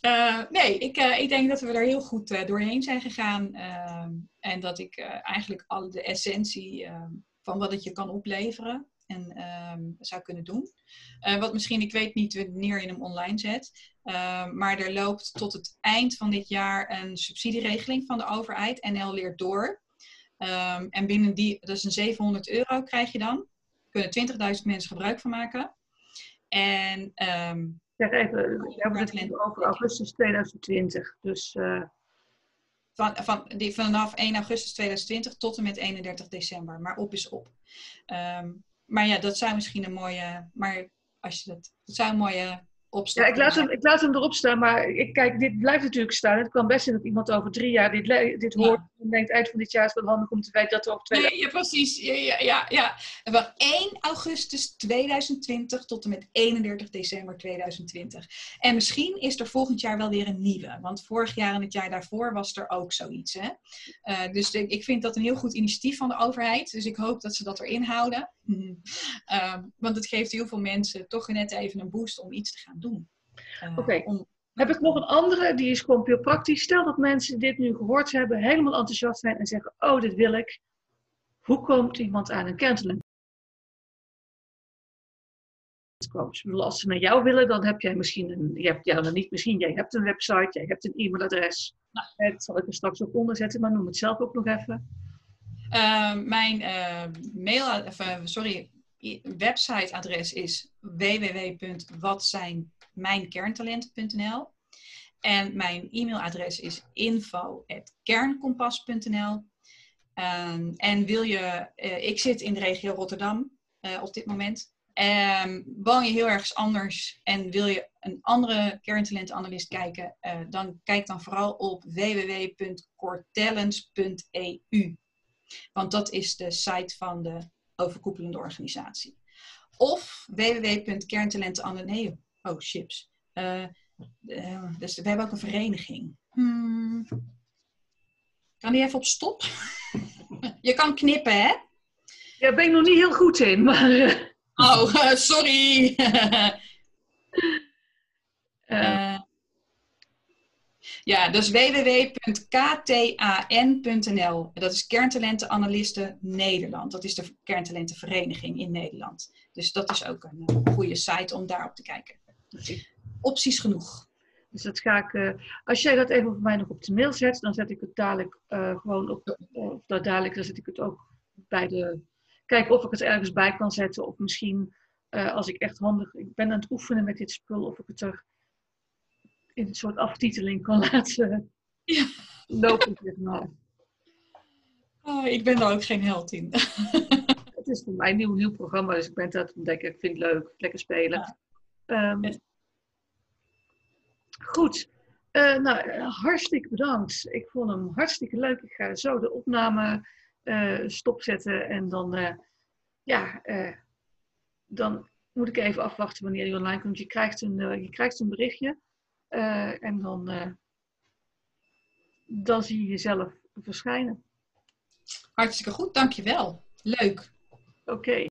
uh, nee, ik, ik denk dat we er heel goed doorheen zijn gegaan. Ehm, en dat ik eigenlijk al de essentie ehm, van wat het je kan opleveren en ehm, zou kunnen doen. wat misschien, ik weet niet wanneer je hem online zet. maar er loopt tot het eind van dit jaar een subsidieregeling van de overheid. NL leert door. En binnen die, dat is een 700 euro krijg je dan. Kunnen 20.000 mensen gebruik van maken. En zeg even, we hebben het over augustus 2020. Dus uh... van, van, die, vanaf 1 augustus 2020 tot en met 31 december. Maar op is op. Um, maar ja, dat zou misschien een mooie. Maar als je dat. Dat zou een mooie ja, ik laat, hem, ik laat hem erop staan, maar ik, kijk, dit blijft natuurlijk staan. Het kan best zijn dat iemand over drie jaar dit, dit hoort en denkt, eind van dit jaar is wel handig om te weten dat er over twee jaar... Ja, precies. Ja, ja, ja, ja. Van 1 augustus 2020 tot en met 31 december 2020. En misschien is er volgend jaar wel weer een nieuwe. Want vorig jaar en het jaar daarvoor was er ook zoiets. Hè? Uh, dus de, ik vind dat een heel goed initiatief van de overheid. Dus ik hoop dat ze dat erin houden. Uh, want het geeft heel veel mensen toch net even een boost om iets te gaan doen. Uh, Oké. Heb ik nog een andere, die is gewoon puur praktisch. Stel dat mensen dit nu gehoord hebben, helemaal enthousiast zijn en zeggen: Oh, dit wil ik. Hoe komt iemand aan een kenteling? Ik bedoel, als ze naar jou willen, dan heb jij misschien een, je hebt, ja, dan niet misschien, jij hebt een website, jij hebt een e-mailadres. Nou, dat zal ik er straks ook onder zetten, maar noem het zelf ook nog even. Uh, mijn uh, mail, of, uh, sorry, websiteadres is www.watzijnmijnkerntalenten.nl en mijn e-mailadres is info.kernkompas.nl um, En wil je, uh, ik zit in de regio Rotterdam uh, op dit moment. Um, woon je heel ergens anders en wil je een andere kerntalentanalist kijken, uh, dan kijk dan vooral op www.cortellens.eu. Want dat is de site van de overkoepelende organisatie. Of www.kerntalentenanalese. Oh, chips. Uh, uh, dus we hebben ook een vereniging. Hmm. Kan die even op stop? [laughs] Je kan knippen, hè? Ja, ben ik nog niet heel goed in, maar... Eh. Oh, sorry. [laughs] ja, dus www.ktan.nl. Dat is Kerntalentenanalisten Nederland. Dat is de kerntalentenvereniging in Nederland. Dus dat is ook een, een goede site om daarop te kijken. Opties genoeg. Dus dat ga ik, uh, als jij dat even voor mij nog op de mail zet, dan zet ik het dadelijk uh, gewoon op, of dat dadelijk, dan zet ik het ook bij de, kijken of ik het ergens bij kan zetten. Of misschien, uh, als ik echt handig, ik ben aan het oefenen met dit spul, of ik het er in een soort aftiteling kan [laughs] laten ja. lopen, zeg maar. Oh, ik ben daar ook geen held in. [laughs] het is voor mij een nieuw, nieuw programma, dus ik ben dat ontdekken. Ik vind het leuk, lekker spelen. Ja. Um, Goed. Uh, nou, hartstikke bedankt. Ik vond hem hartstikke leuk. Ik ga zo de opname uh, stopzetten en dan, uh, ja, dan moet ik even afwachten wanneer hij online komt. Je krijgt een, je krijgt een berichtje en dan, dan zie je jezelf verschijnen. Hartstikke goed, dankjewel. Leuk. Oké. Okay.